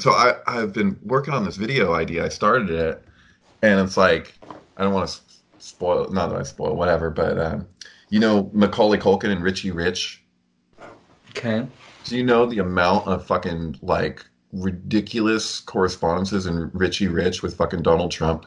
so I, I've been working on this video idea. I started it, and it's like I don't want to spoil. Not that I spoil, whatever. But um, you know, Macaulay Culkin and Richie Rich. Okay. Do you know the amount of fucking like ridiculous correspondences in Richie Rich with fucking Donald Trump?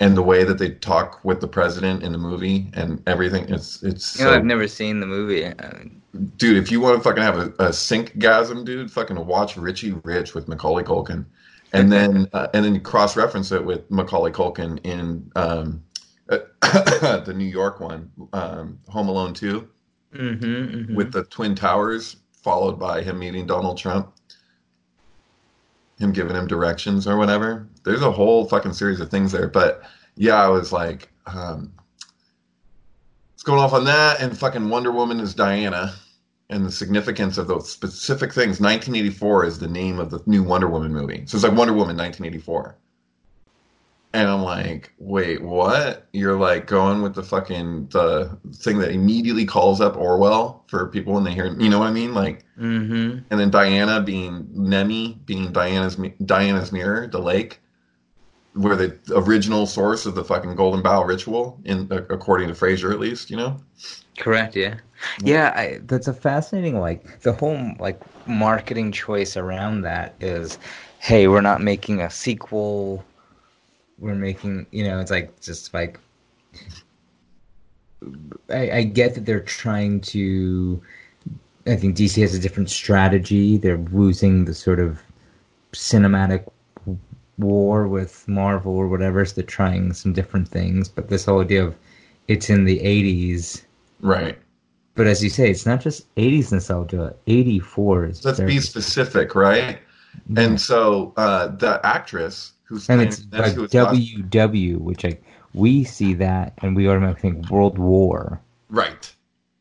And the way that they talk with the president in the movie and everything, it's it's. You know, so- I've never seen the movie. I mean, dude, if you want to fucking have a, a sync gasm, dude, fucking watch Richie Rich with Macaulay Culkin, and then uh, and then cross reference it with Macaulay Culkin in um, the New York one, um, Home Alone Two, mhm, mhm. with the Twin Towers, followed by him meeting Donald Trump, him giving him directions or whatever. There's a whole fucking series of things there, but yeah, I was like. Um, it's going off on that, and fucking Wonder Woman is Diana, and the significance of those specific things. 1984 is the name of the new Wonder Woman movie, so it's like Wonder Woman 1984. And I'm like, wait, what? You're like going with the fucking the thing that immediately calls up Orwell for people when they hear, you know what I mean? Like, Mhm. and then Diana being Nemi, being Diana's Diana's mirror, the lake, where the original source of the fucking Golden Bough ritual, in according to Frazer at least, you know. Correct. Yeah. Yeah. I, that's a fascinating. Like the whole like marketing choice around that is, hey, we're not making a sequel. We're making, you know, it's like just like. I, I get that they're trying to. I think DC has a different strategy. They're losing the sort of cinematic war with Marvel or whatever, so they're trying some different things. But this whole idea of it's in the 80s. Right. But as you say, it's not just 80s nostalgia. 84 is. Let's very- be specific, right? Yeah. And so uh, the actress who's and it's like WW, which like we see that and we automatically think World War. right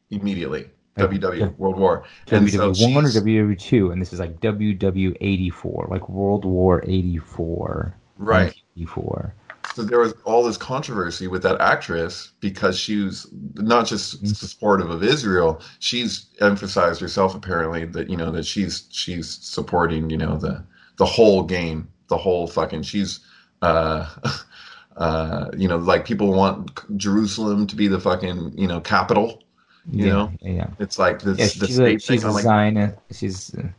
immediately. Like, WW. World War. And so WW1 or she's- WW2, and this is like WW84, like World War 84. Right. 84. So there was all this controversy with that actress because she was not just Mm-hmm. supportive of Israel. She's emphasized herself apparently that you know that she's she's supporting you know the the whole game, the whole fucking. She's uh, uh, you know like people want Jerusalem to be the fucking you know capital. You yeah, know? Yeah. It's like this Yeah, the she's a, she's a like, Zionist. She's uh,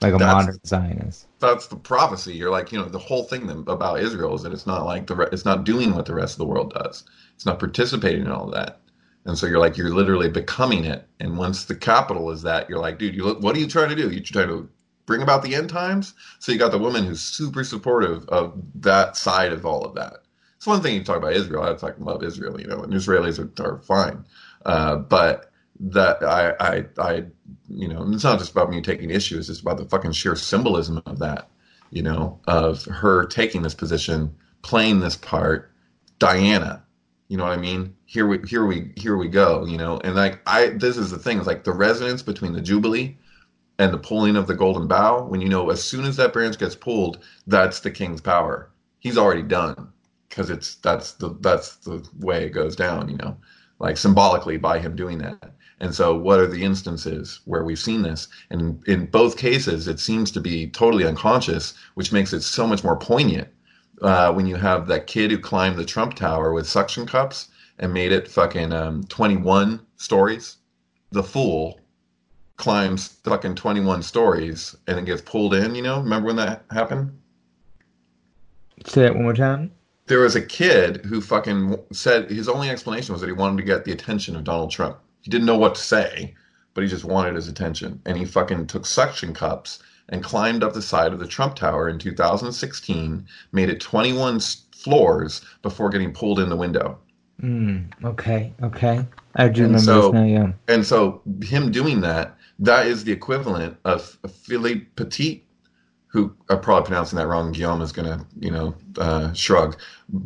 like a modern Zionist. that's the prophecy. You're like, you know, the whole thing about Israel is that it's not like the re- it's not doing what the rest of the world does. It's not participating in all that. And so you're like, you're literally becoming it. And once the capital is that, you're like, dude, you look, what are you trying to do? You're trying to bring about the end times? So you got the woman who's super supportive of that side of all of that. It's one thing you talk about Israel. I fucking love Israel, you know, and Israelis are, are fine. Uh, but that I, I, I, you know, it's not just about me taking issues. It's about the fucking sheer symbolism of that, you know, of her taking this position, playing this part, Diana. You know what I mean? Here we, here we, here we go. You know, and like I, this is the thing. It's like the resonance between the Jubilee and the pulling of the golden bough. When you know, as soon as that branch gets pulled, that's the king's power. He's already done because it's that's the that's the way it goes down. You know, like symbolically by him doing that. And so, what are the instances where we've seen this? And in both cases, it seems to be totally unconscious, which makes it so much more poignant. Uh, when you have that kid who climbed the Trump Tower with suction cups and made it fucking um, 21 stories, the fool climbs fucking 21 stories and it gets pulled in, you know? Remember when that happened? Say that one more time. There was a kid who fucking said his only explanation was that he wanted to get the attention of Donald Trump. He didn't know what to say, but he just wanted his attention. And he fucking took suction cups and climbed up the side of the Trump Tower in 2016, made it 21 floors before getting pulled in the window. Mm, okay, okay. I do And remember so- this now. Yeah. And so him doing that, that is the equivalent of Philippe Petit, who I'm probably pronouncing that wrong. Guillaume is gonna, you know, uh, shrug.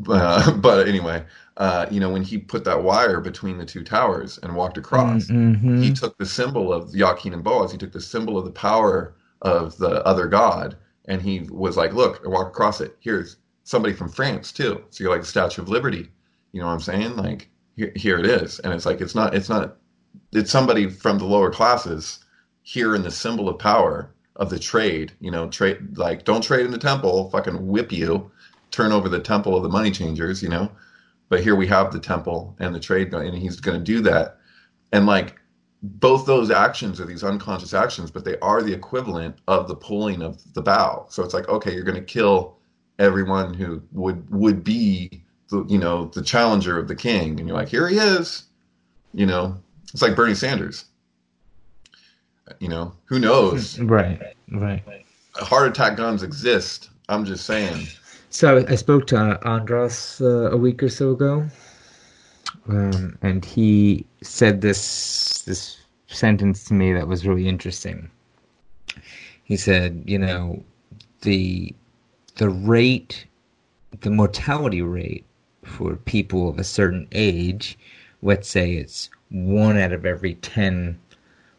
Uh, but anyway, uh, you know, when he put that wire between the two towers and walked across, Mm-hmm. he took the symbol of Joachim and Boaz. He took the symbol of the power of the other god, and he was like, "Look, I walk across it. Here's somebody from France too. So you're like the Statue of Liberty. You know what I'm saying? Like here, here it is, and it's like it's not, it's not, it's somebody from the lower classes here in the symbol of power of the trade. You know, trade like don't trade in the temple, fucking whip you, turn over the temple of the money changers. You know, but here we have the temple and the trade, and he's going to do that, and like both those actions are these unconscious actions, but they are the equivalent of the pulling of the bow. So it's like, okay, you're going to kill everyone who would would be the you know the challenger of the king, and you're like, here he is. You know, it's like Bernie Sanders. You know, who knows? Right, right. Heart attack guns exist. I'm just saying. So I spoke to Andras uh, a week or so ago, um, and he said this this sentence to me that was really interesting. He said, "You know, the the rate, the mortality rate for people of a certain age, let's say it's one out of every ten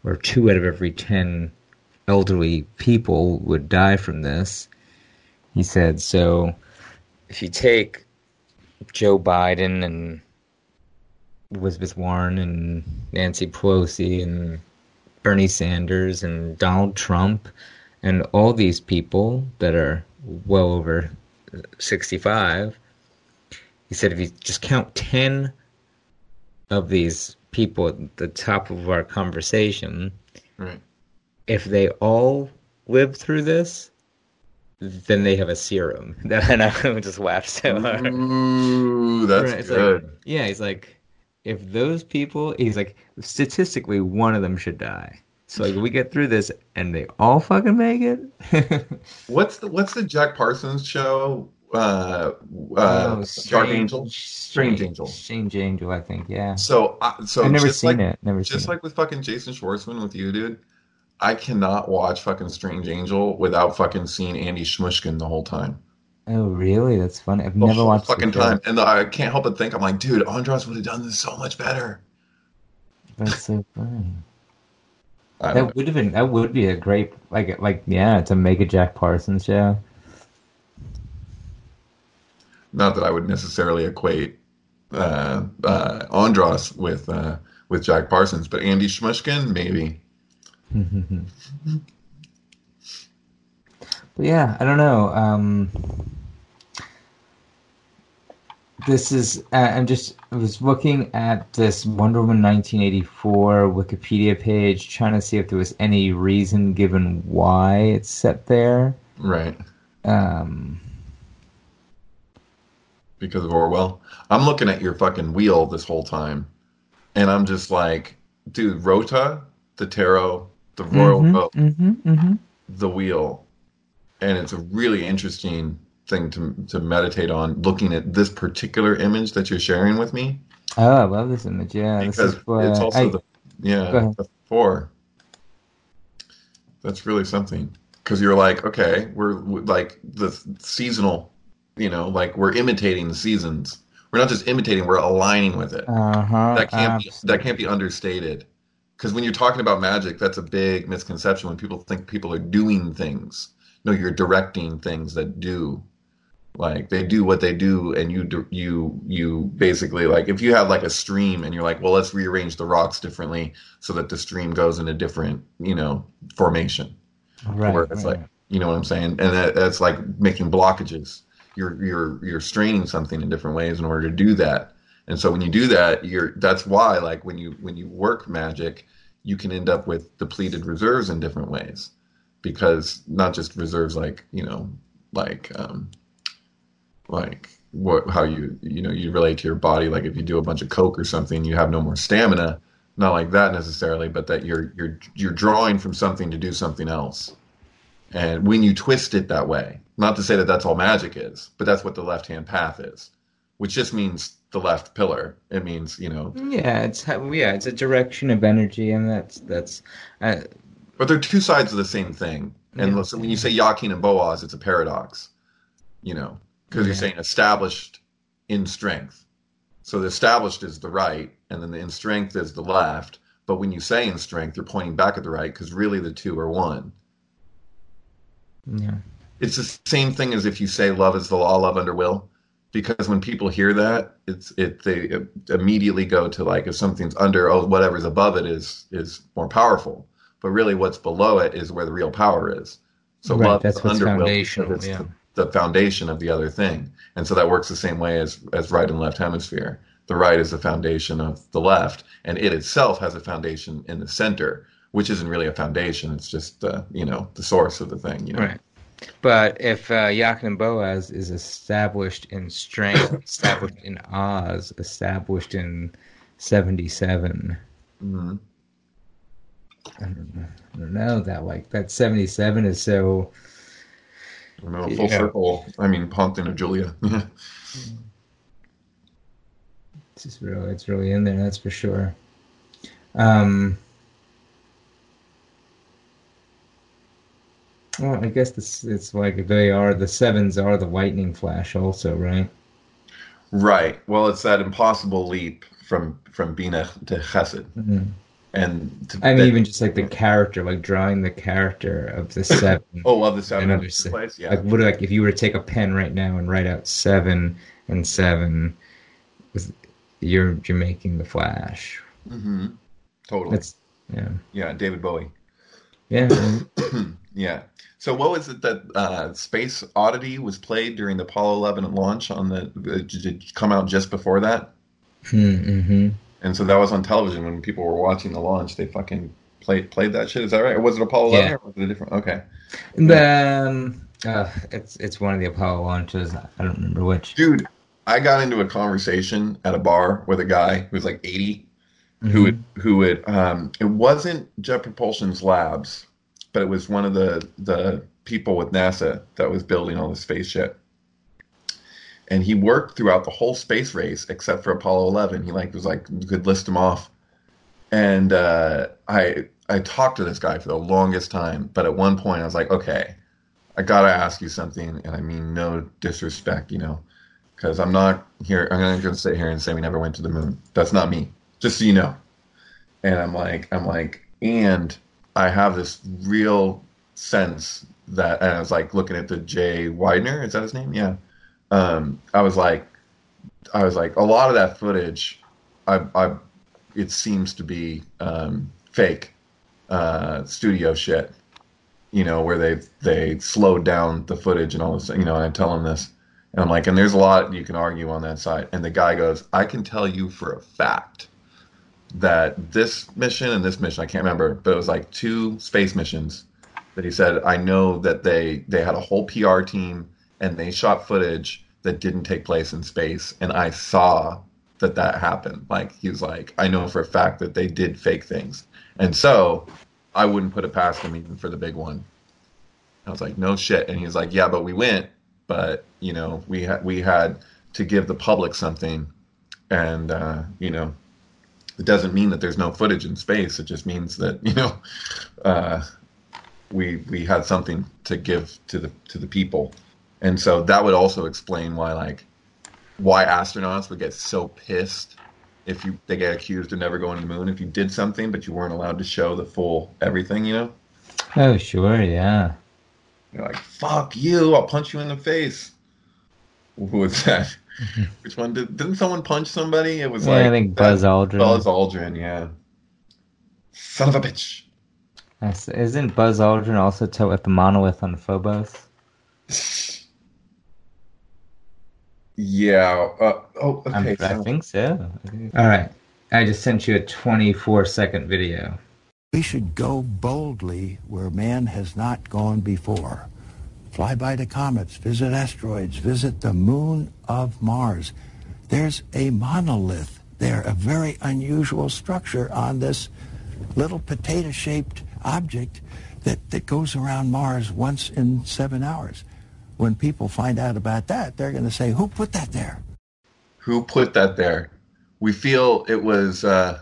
or two out of every ten elderly people would die from this." He said, "So if you take Joe Biden and Elizabeth Warren and Nancy Pelosi and Bernie Sanders and Donald Trump and all these people that are well over 65. He said if you just count 10 of these people at the top of our conversation, right. if they all live through this, then they have a serum. And I just laughed so hard. Ooh, that's Right, it's good. Like, yeah, he's like, if those people, he's like, statistically, one of them should die. So like, we get through this, and they all fucking make it. What's the what's the Jack Parsons show? Uh, uh, Oh, Dark Strange- Angel. Strange Angel. Strange Angel, I think. Yeah, So, uh, so I've never seen like, it. Never Just like with fucking Jason Schwartzman with you, dude. I cannot watch fucking Strange Angel without fucking seeing Andy Shmushkin the whole time. Oh, really? That's funny. I've The never whole watched fucking time, and I can't help but think I'm like, dude, Andros would have done this so much better. That's so funny. Know. That would have been. That would be a great, like, like, yeah, to make a Jack Parsons show. Not that I would necessarily equate uh, uh, Andros with uh, with Jack Parsons, but Andy Shmushkin, maybe. But yeah, I don't know. Um, this is. Uh, I'm just. I was looking at this Wonder Woman 1984 Wikipedia page, trying to see if there was any reason given why it's set there. Right. Um, because of Orwell. I'm looking at your fucking wheel this whole time, and I'm just like, dude, Rota, the tarot, the royal mhm, boat, mhm, mhm. the wheel, and it's a really interesting thing to to meditate on. Looking at this particular image that you're sharing with me, Oh, I love this image. Yeah, this because is what it's also I, the yeah the four. That's really something because you're like, okay, we're we- like the seasonal, you know, like we're imitating the seasons. We're not just imitating; we're aligning with it. uh huh. that can't be, that can't be understated because when you're talking about magic that's a big misconception when people think people are doing things no you're directing things that do like they do what they do and you you you basically like if you have like a stream and you're like well let's rearrange the rocks differently so that the stream goes in a different you know formation right, where it's right. like you know what I'm saying, and that, that's like making blockages. You're you're you're straining something in different ways in order to do that. And so when you do that, you're that's why like when you when you work magic, you can end up with depleted reserves in different ways, because not just reserves like you know like um, like what how you you know you relate to your body. Like if you do a bunch of coke or something you have no more stamina. Not like that necessarily but that you're you're you're drawing from something to do something else and when you twist it that way, not to say that that's all magic is, but that's what the left hand path is, which just means the left pillar. It means, you know, Yeah, it's yeah, it's a direction of energy, and that's that's. Uh, but they're two sides of the same thing. And Yeah. so when you say Yakin and Boaz, it's a paradox, you know, because you're saying established in strength. So the established is the right, and then the in strength is the left. But when you say in strength, you're pointing back at the right because really the two are one. Yeah. it's the same thing as if you say love is the law, love under will, because when people hear that, it's it they immediately go to like if something's under, oh whatever's above it is is more powerful. but really what's below it is where the real power is. So Right, love that's is foundational, because it's yeah. the, the foundation of the other thing, and so that works the same way as as right and left hemisphere. The right is the foundation of the left, and it itself has a foundation in the center, which isn't really a foundation. It's just uh, you know the source of the thing. You know. Right. But if uh, and Boaz is established in strength, established in Oz, established in 77, Mhm. I don't, know, I don't know that like that 77 is so You know, full Yeah. circle. I mean, Pontin of Julia. it's just really it's really in there that's for sure. Um, well, I guess this it's like they are the sevens are the lightning flash also, right? right. Well, it's that impossible leap from from Bina to Chesed, Mhm. and to, I mean, that- even just like the character, like drawing the character of the seven. oh, love the seven Another in se- place. Yeah. Like, what like if you were to take a pen right now and write out seven and seven, you're you're making the Flash. hmm Totally. That's yeah, yeah, David Bowie. Yeah. yeah. So what was it that uh, Space Oddity was played during the Apollo 11 launch on the, the did it come out just before that? mm-hmm. And so that was on television when people were watching the launch. They fucking played played that shit. Is that right? Or was it Apollo 11 Yeah. or was it a different? Okay. The um, uh, it's it's one of the Apollo launches. I don't remember which. Dude, I got into a conversation at a bar with a guy who was like 80 who would who would um it wasn't Jet Propulsion's labs, but it was one of the the people with NASA that was building all the space shit. And he worked throughout the whole space race except for Apollo 11. He like was like could list them off. And uh, I I talked to this guy for the longest time, but at one point I was like, okay, I gotta ask you something, and I mean no disrespect, you know, because I'm not here. I'm not gonna sit here and say we never went to the moon. That's not me just so you know. And I'm like, I'm like, and I have this real sense that, and I was like looking at the Jay Weidner, is that his name? Yeah. Um, I was like, I was like, a lot of that footage, I, I, it seems to be um, fake uh, studio shit. You know, where they they slowed down the footage and all this. You know, and I tell him this, and I'm like, and there's a lot you can argue on that side. And the guy goes, I can tell you for a fact that this mission and this mission, I can't remember, but it was like two space missions that he said, I know that they they had a whole PR team and they shot footage that didn't take place in space, and I saw that that happened. Like he was like, I know for a fact that they did fake things, and so I wouldn't put it past them even for the big one. I was like, no shit, and he was like, yeah, but we went, but you know, we had we had to give the public something, and uh, you know, it doesn't mean that there's no footage in space. It just means that you know, uh, we we had something to give to the to the people, and so that would also explain why like why astronauts would get so pissed if you they get accused of never going to the moon if you did something but you weren't allowed to show the full everything. You know, Oh sure, yeah. you're like fuck you, I'll punch you in the face. Who was that? Which one did? Didn't someone punch somebody? It was Yeah, like I think Buzz Aldrin. Buzz Aldrin, yeah. Son of a bitch. That's- Isn't Buzz Aldrin also taught with the monolith on Phobos? Yeah. Uh, oh, I'm- okay. I so- think so. All right. I just sent you a 24 second video. We should go boldly where man has not gone before. Fly by the comets, visit asteroids, visit the moon of Mars. There's a monolith there, a very unusual structure on this little potato-shaped object that, that goes around Mars once in seven hours. When people find out about that, they're going to say, who put that there? Who put that there? We feel it was. Uh,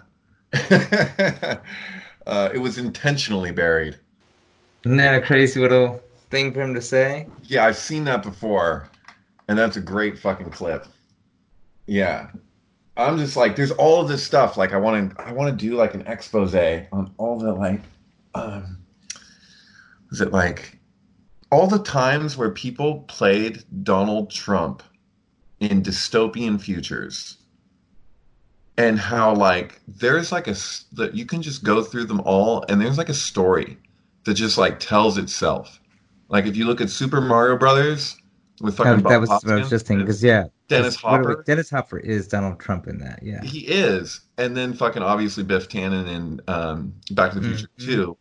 uh, it was intentionally buried. Isn't that a crazy little thing for him to say? Yeah, I've seen that before, and that's a great fucking clip. Yeah, I'm just like, there's all of this stuff. Like, I want to, I want to do like an expose on all the like, um, is it like all the times where people played Donald Trump in dystopian futures, and how like there's like a that you can just go through them all and there's like a story that just like tells itself. Like if you look at Super Mario Brothers with fucking That, Bob that was what I was just thinking because yeah, Dennis What are we- Hopper. Dennis Hopper is Donald Trump in that. Yeah. He is, and then fucking obviously Biff Tannen in um, Back to the Future Mhm. too.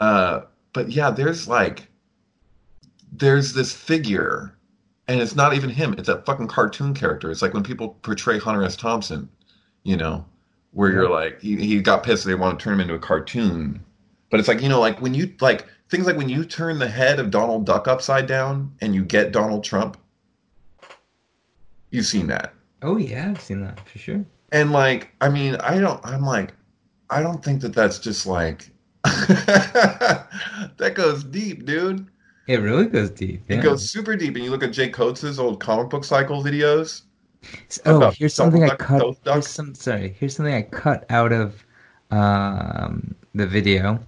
Uh, but yeah, there's like there's this figure, and it's not even him. It's a fucking cartoon character. It's like when people portray Hunter S. Thompson, you know, where you're like he, he got pissed. They want to turn him into a cartoon, but it's like you know, like when you like things like when you turn the head of Donald Duck upside down and you get Donald Trump. You've seen that. Oh yeah, I've seen that for sure. And like, I mean, I don't, I'm like, I don't think that that's just like, that goes deep, dude. It really goes deep. It goes super deep. And you look at Jake Kotze's old comic book cycle videos. Oh, here's something I Donald cut. Duck. Here's some. Sorry. Here's something I cut out of um, the video.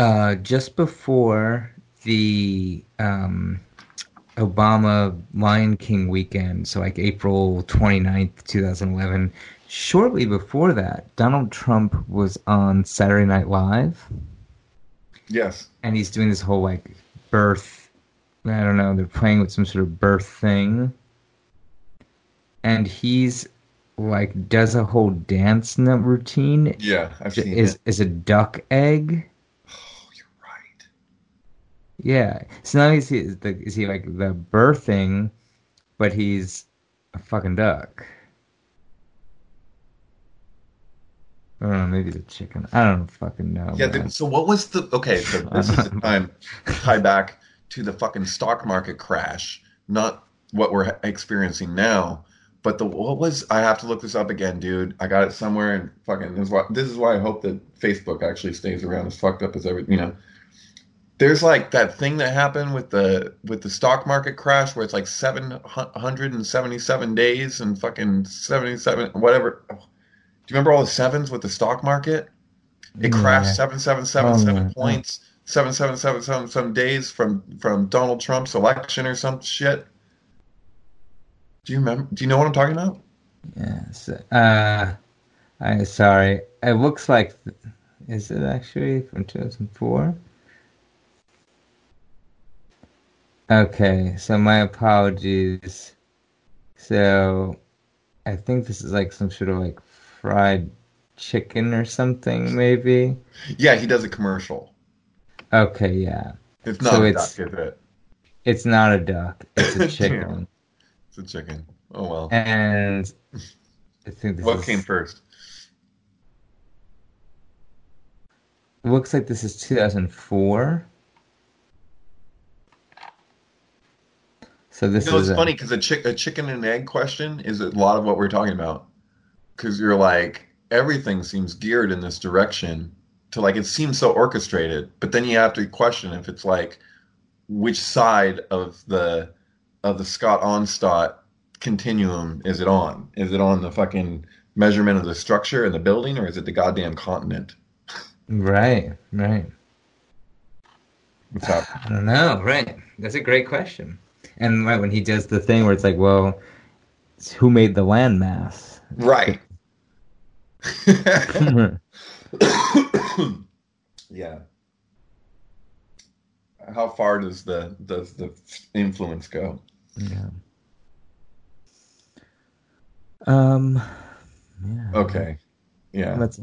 Uh, just before the um, Obama Lion King weekend, so like April 29th, 2011, shortly before that, Donald Trump was on Saturday Night Live. Yes. and he's doing this whole like birth i don't know they're playing with some sort of birth thing and he's like does a whole dance routine Yeah, I've seen is it. is a duck egg. Yeah so now he's, is he, is, the, is he like the birthing but he's a fucking duck I don't know, maybe the chicken. I don't fucking know. Yeah. The, so what was the, okay, so this is the time to tie back to the fucking stock market crash, not what we're experiencing now. But the what was I have to look this up again, dude. I got it somewhere and fucking this is why this is why I hope that Facebook actually stays around as fucked up as ever you know. There's like that thing that happened with the with the stock market crash where it's like seven hundred and seventy seven days and fucking seventy seven whatever. Do you remember all the sevens with the stock market? It crashed Yeah. seven seven seven Oh, seven yeah. points, seven seven seven seven some days from from Donald Trump's election or some shit. Do you remember? Do you know what I'm talking about? Yes. Uh, I'm sorry. It looks like. Is it actually from 2004? Okay, so my apologies. So, I think this is like some sort of like fried chicken or something, maybe. Yeah, he does a commercial. Okay, yeah. It's not So a duck, is it? It's not a duck, it's a chicken. It's a chicken. Oh well. And I think this What is, came first? looks like this is 2004. So this You know, is it's a- funny because a, chick, a chicken and egg question is a lot of what we're talking about. Because you're like, everything seems geared in this direction to like, it seems so orchestrated. But then you have to question if it's like, which side of the of the Scott Onstott continuum is it on? Is it on the fucking measurement of the structure and the building, or is it the goddamn continent? Right, right. What's up? I don't know. Right. That's a great question. And right when he does the thing where it's like, well, it's who made the landmass? Right. yeah. How far does the does the influence go? yeah. Um. Yeah. Okay. Yeah. That's.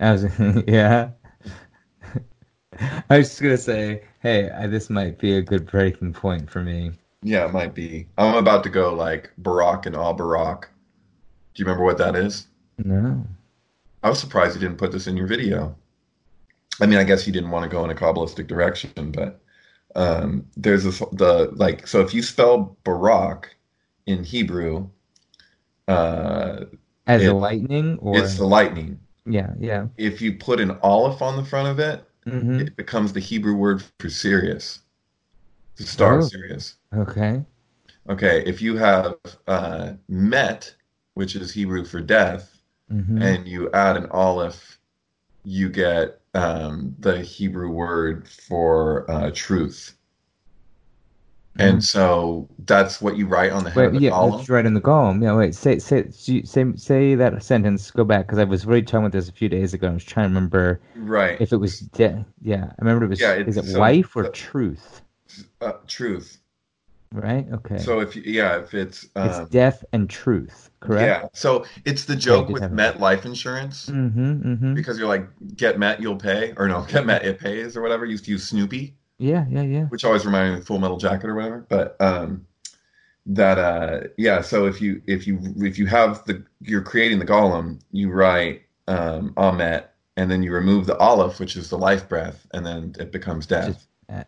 I was, yeah. I was just gonna say, hey, I, this might be a good breaking point for me. Yeah, it might be. I'm about to go like Barack and all Barack. Do you remember what that is? No. I was surprised you didn't put this in your video. I mean, I guess you didn't want to go in a Kabbalistic direction, but um, there's this the like so if you spell Barak in Hebrew, uh, As It- a lightning, or it's the lightning. yeah, yeah. If you put an aleph on the front of it, hmm it becomes the Hebrew word for Sirius, the star Oh. Sirius. Okay. Okay, if you have uh, Met, which is Hebrew for death, hmm and you add an aleph, you get um, the Hebrew word for uh, truth. And so that's what you write on the head Wait, of the yeah, column. let's write in the column. Yeah, wait, say say say say that sentence. Go back because I was really talking about this a few days ago. I was trying to remember Right. if it was de- yeah. I remember it was. Yeah, is it's- it so wife or truth? Uh, truth. Right. Okay. So if you, yeah, if it's it's um, death and truth. Correct. yeah, so it's the joke with. Met Life Insurance Mm-hmm. Mm-hmm. because you're like, get Met, you'll pay, or no, get Met, it pays, or whatever. You used to use Snoopy, Yeah. Yeah. Yeah. which always reminded me of Full Metal Jacket or whatever. But um, that uh, yeah. So if you if you if you have the you're creating the golem, you write um, Amet, and then you remove the Aleph, which is the life breath, and then it becomes death. Just,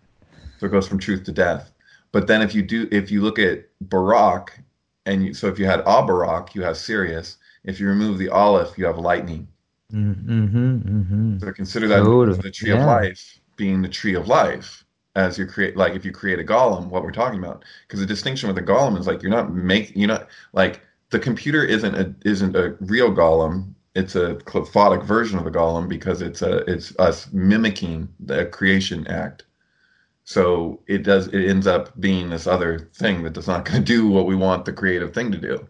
So it goes from truth to death. But then if you do, if you look at Barak, and you, so if you had Abarak, you have Sirius. If you remove the Aleph, you have lightning. mm-hmm. Mm-hmm. So consider that Totally. the tree of life being the tree of life as you create, like if you create a golem, what we're talking about. Because the distinction with a golem is like you're not making, you're not like the computer isn't a isn't a real golem. It's a clephotic version of a golem because it's a it's us mimicking the creation act. So it does it ends up being this other thing that does not going to do what we want the creative thing to do.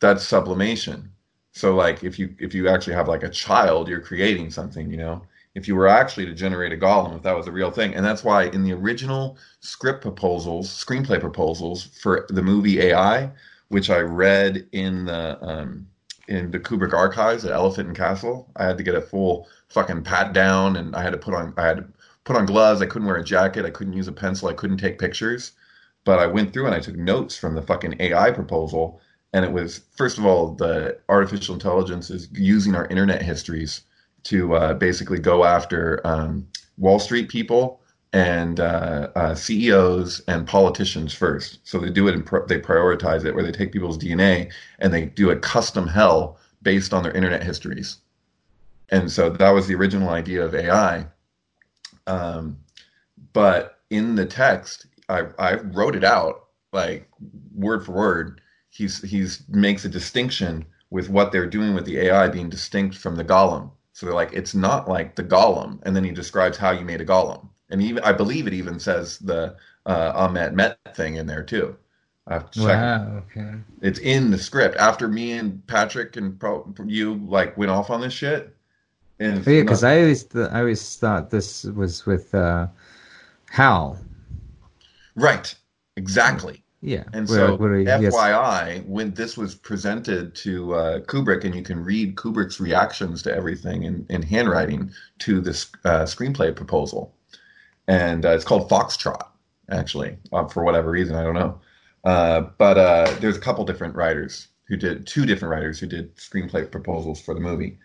That's sublimation. So like if you if you actually have like a child, you're creating something, you know. If you were actually to generate a golem, if that was a real thing, and that's why in the original script proposals, screenplay proposals for the movie AI, which I read in the um, in the Kubrick archives at Elephant and Castle, I had to get a full fucking pat down, and I had to put on I had to put on gloves. I couldn't wear a jacket. I couldn't use a pencil. I couldn't take pictures. But I went through and I took notes from the fucking AI proposal, and it was first of all the artificial intelligence is using our internet histories to uh, basically go after um, Wall Street people and uh, uh, CEOs and politicians first. So they do it and they prioritize it where they take people's DNA and they do a custom hell based on their internet histories. And so that was the original idea of AI. Um, but in the text, I, I wrote it out like word for word. He's he's makes a distinction with what they're doing with the AI being distinct from the golem. So they're like, it's not like the golem, and then he describes how you made a golem, and even I believe it even says the uh, Ahmet Met thing in there too. I have to check. it. Wow. Okay. It's in the script. After me and Patrick and pro- you like went off on this shit, and Oh, yeah, because I always th- I always thought this was with uh, Hal. right, exactly. Yeah. And so, he- yes. FYI, when this was presented to uh, Kubrick, and you can read Kubrick's reactions to everything in, in handwriting to this uh, screenplay proposal, and uh, it's called Foxtrot, actually, uh, for whatever reason, I don't know. Uh, but uh, there's a couple different writers who did two different writers who did screenplay proposals for the movie,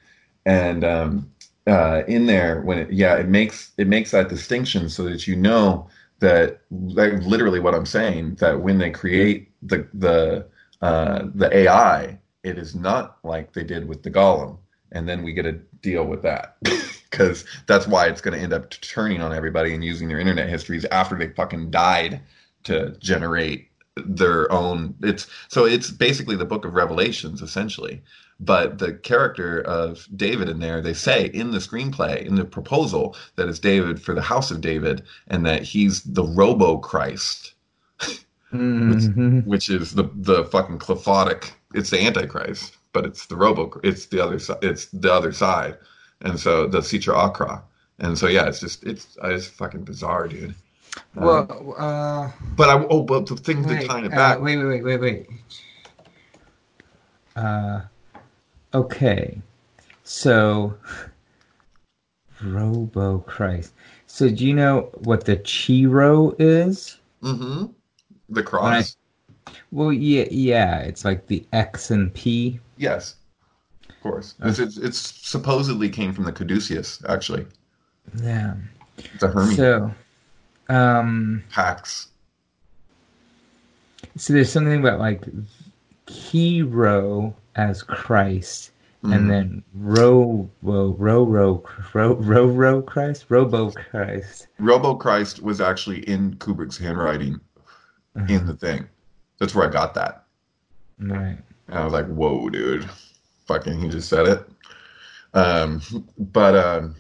and um, uh, in there, when it, yeah, it makes it makes that distinction so that you know that like literally what I'm saying that when they create the the uh, the AI, it is not like they did with the Golem, and then we get to deal with that. Because that's why it's going to end up turning on everybody and using their internet histories after they fucking died to generate their own it's so it's basically the book of revelations essentially but the character of david in there they say in the screenplay in the proposal that it's david for the house of david and that he's the robo christ Mhm. which is the the fucking clephotic it's the antichrist but it's the robo it's the other side it's the other side. And so the sitra achra. And so yeah it's just it's it's fucking bizarre dude. Um, Well, uh, but i oh but the thing to wait, kind of uh, back. wait, wait, wait, wait, wait. Uh, okay. So, Robo Christ. So, do you know what the Chi Rho is? Mm-hmm. The cross. Well, yeah, yeah. It's like the X and P. Yes. Of course. It's, it's, it's supposedly came from the Caduceus, actually. Yeah. It's a Hermes So, um, Pax. so there's something about like hero as Christ, Mhm. and then ro ro ro ro ro ro ro Christ, Robo Christ. Robo Christ was actually in Kubrick's handwriting in the thing. That's where I got that. Right. And I was like, whoa, dude. Fucking, he just said it. Um, but um,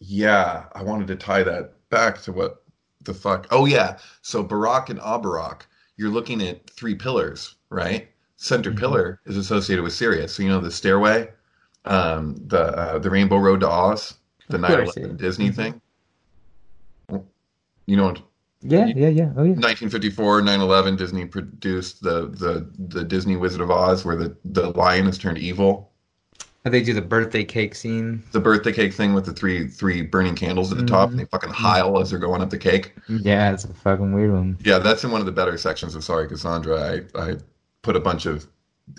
yeah, I wanted to tie that back to what the fuck? Oh yeah. So Barak and Abarak, you're looking at three pillars, right? Center Mhm. pillar is associated with Sirius. So you know the stairway, um, the uh, the Rainbow Road to Oz, the Of 9 course, 11 yeah. Disney Mhm. thing. You know, Yeah, yeah, yeah. Oh yeah. 1954, 9/11, Disney produced the the the Disney Wizard of Oz, where the the lion is turned evil. They do the birthday cake scene. The birthday cake thing with the three three burning candles at the top, Mhm. and they fucking heil as they're going up the cake. Yeah, it's a fucking weird one. Yeah, that's in one of the better sections of Sorry Cassandra. I I put a bunch of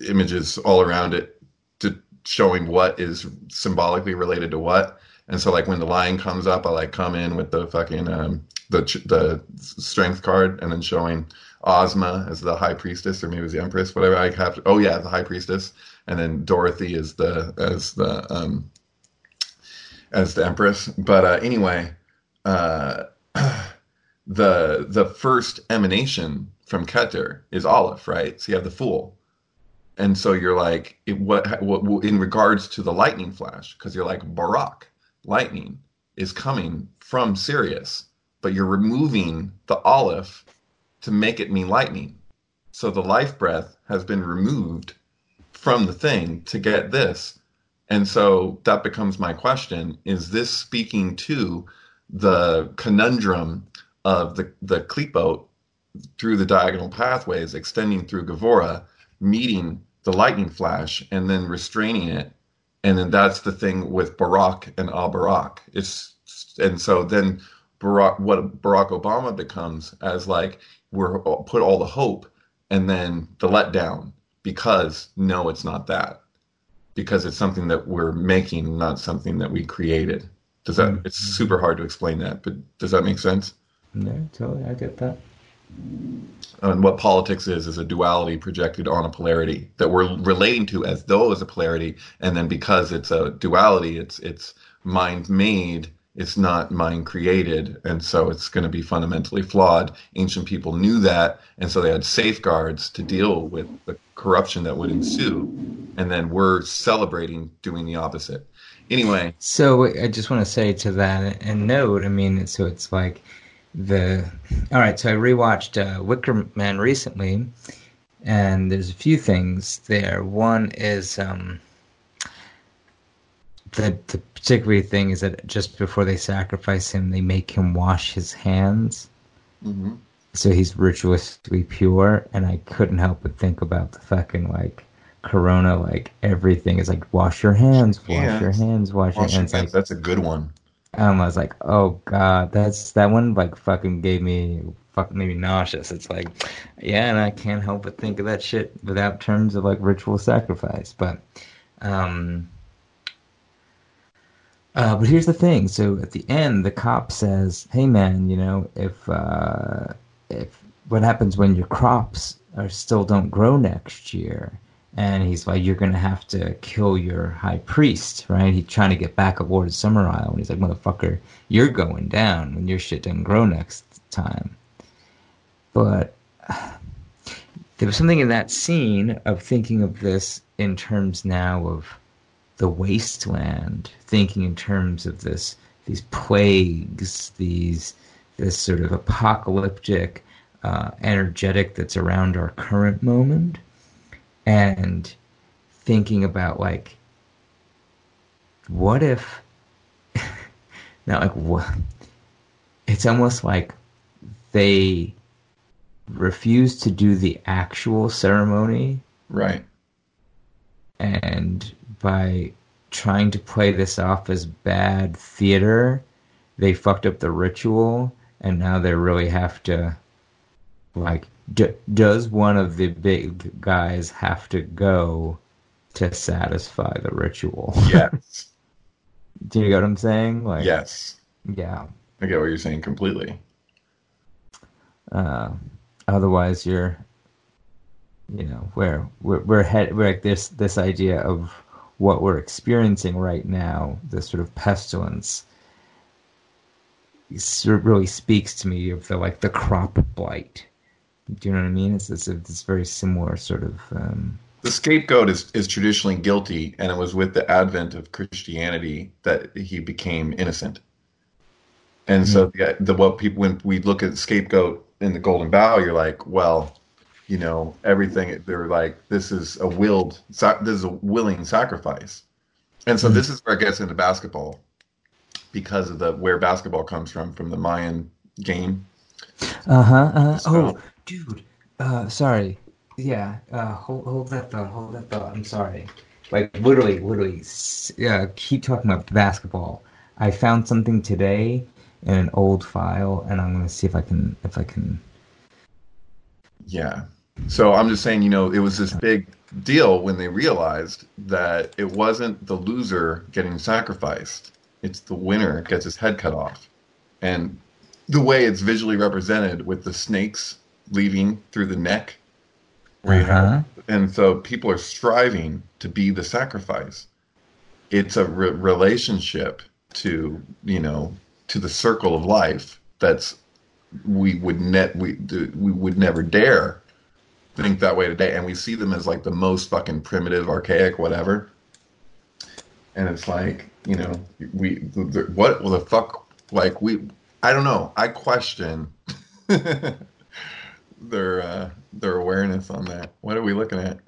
images all around it to showing what is symbolically related to what. And so like when the lion comes up, I like come in with the fucking um the the strength card and then showing Ozma as the high priestess or maybe was the empress, whatever. I have to, oh yeah, the high priestess, and then Dorothy is the as the um as the empress. But uh, anyway, uh, the the first emanation from Keter is Aleph, right? So you have the Fool, and so you're like, it, what, what in regards to the lightning flash? Because you're like Barak, lightning is coming from Sirius, but you're removing the Aleph to make it mean lightning. So the life breath has been removed from the thing to get this. And so that becomes my question is this speaking to the conundrum of the, the Klipot through the diagonal pathways extending through Gevurah, meeting the lightning flash and then restraining it? And then that's the thing with Barack and Al Barak. It's and so then Barack, what Barack Obama becomes as like we're put all the hope and then the letdown because no, it's not that because it's something that we're making, not something that we created. Does that? It's super hard to explain that, but does that make sense? No, totally. I get that. And what politics is is a duality projected on a polarity that we're relating to as though it's a polarity, and then because it's a duality, it's it's mind made. It's not mind created, and so it's going to be fundamentally flawed. Ancient people knew that, and so they had safeguards to deal with the corruption that would ensue. And then we're celebrating doing the opposite. Anyway, So I just want to say to that and note, I mean, so it's like the. All right, so I rewatched uh, Wicker Man recently, and there's a few things there. One is um, the the particular thing is that just before they sacrifice him, they make him wash his hands, mhm. so he's ritualistically pure. And I couldn't help but think about the fucking like. Corona, like everything is like wash your hands, wash Yeah. your hands, wash, Wash your your hands. Like hands. That's a good one. I was like, oh god, that's that one like fucking gave me fucking made me nauseous. It's like, yeah, and I can't help but think of that shit without terms of like ritual sacrifice. But, um, uh, but here's the thing. So at the end, the cop says, "Hey man, you know if uh, if what happens when your crops are still don't grow next year?" And he's like, "You're gonna have to kill your high priest, right?" He's trying to get back aboard Summer Isle, and he's like, "Motherfucker, you're going down when your shit doesn't grow next time." But there was something in that scene of thinking of this in terms now of the wasteland, thinking in terms of this these plagues, these this sort of apocalyptic uh, energetic that's around our current moment, and thinking about like, what if now like what? It's almost like they refuse to do the actual ceremony Right. and by trying to play this off as bad theater, they fucked up the ritual, and now they really have to, like, d- does one of the big guys have to go to satisfy the ritual? Yes. Do you get what I'm saying? Like, yes. yeah. I get what you're saying completely. Uh, otherwise, you're, you know, where we're we're head we're like this this idea of what we're experiencing right now, this sort of pestilence, sort of really speaks to me of the like the crop blight. Do you know what I mean? It's it's, it's very similar sort of. Um, The scapegoat is, is traditionally guilty, and it was with the advent of Christianity that he became innocent. And so the, the what people when we look at scapegoat in the Golden Bough, you're like, well, you know, everything. They're like, this is a willed, this is a willing sacrifice. And so this is where it gets into basketball because of the where basketball comes from from the Mayan game. Uh huh. Uh, So- oh, dude. Uh, sorry. Yeah. Uh, hold hold that thought. Hold that thought. I'm sorry. Like literally, literally. Yeah. Keep talking about basketball. I found something today in an old file, and I'm gonna see if I can if I can. Yeah. So I'm just saying, you know, it was this big deal when they realized that it wasn't the loser getting sacrificed. It's the winner gets his head cut off. And the way it's visually represented with the snakes leaving through the neck. where you have- Uh-huh. and so people are striving to be the sacrifice. It's a re- relationship to, you know, to the circle of life that's we would net we we would never dare think that way today and we see them as like the most fucking primitive archaic whatever and it's like you know we the, the, what the fuck like we i don't know i question their uh their awareness on that what are we looking at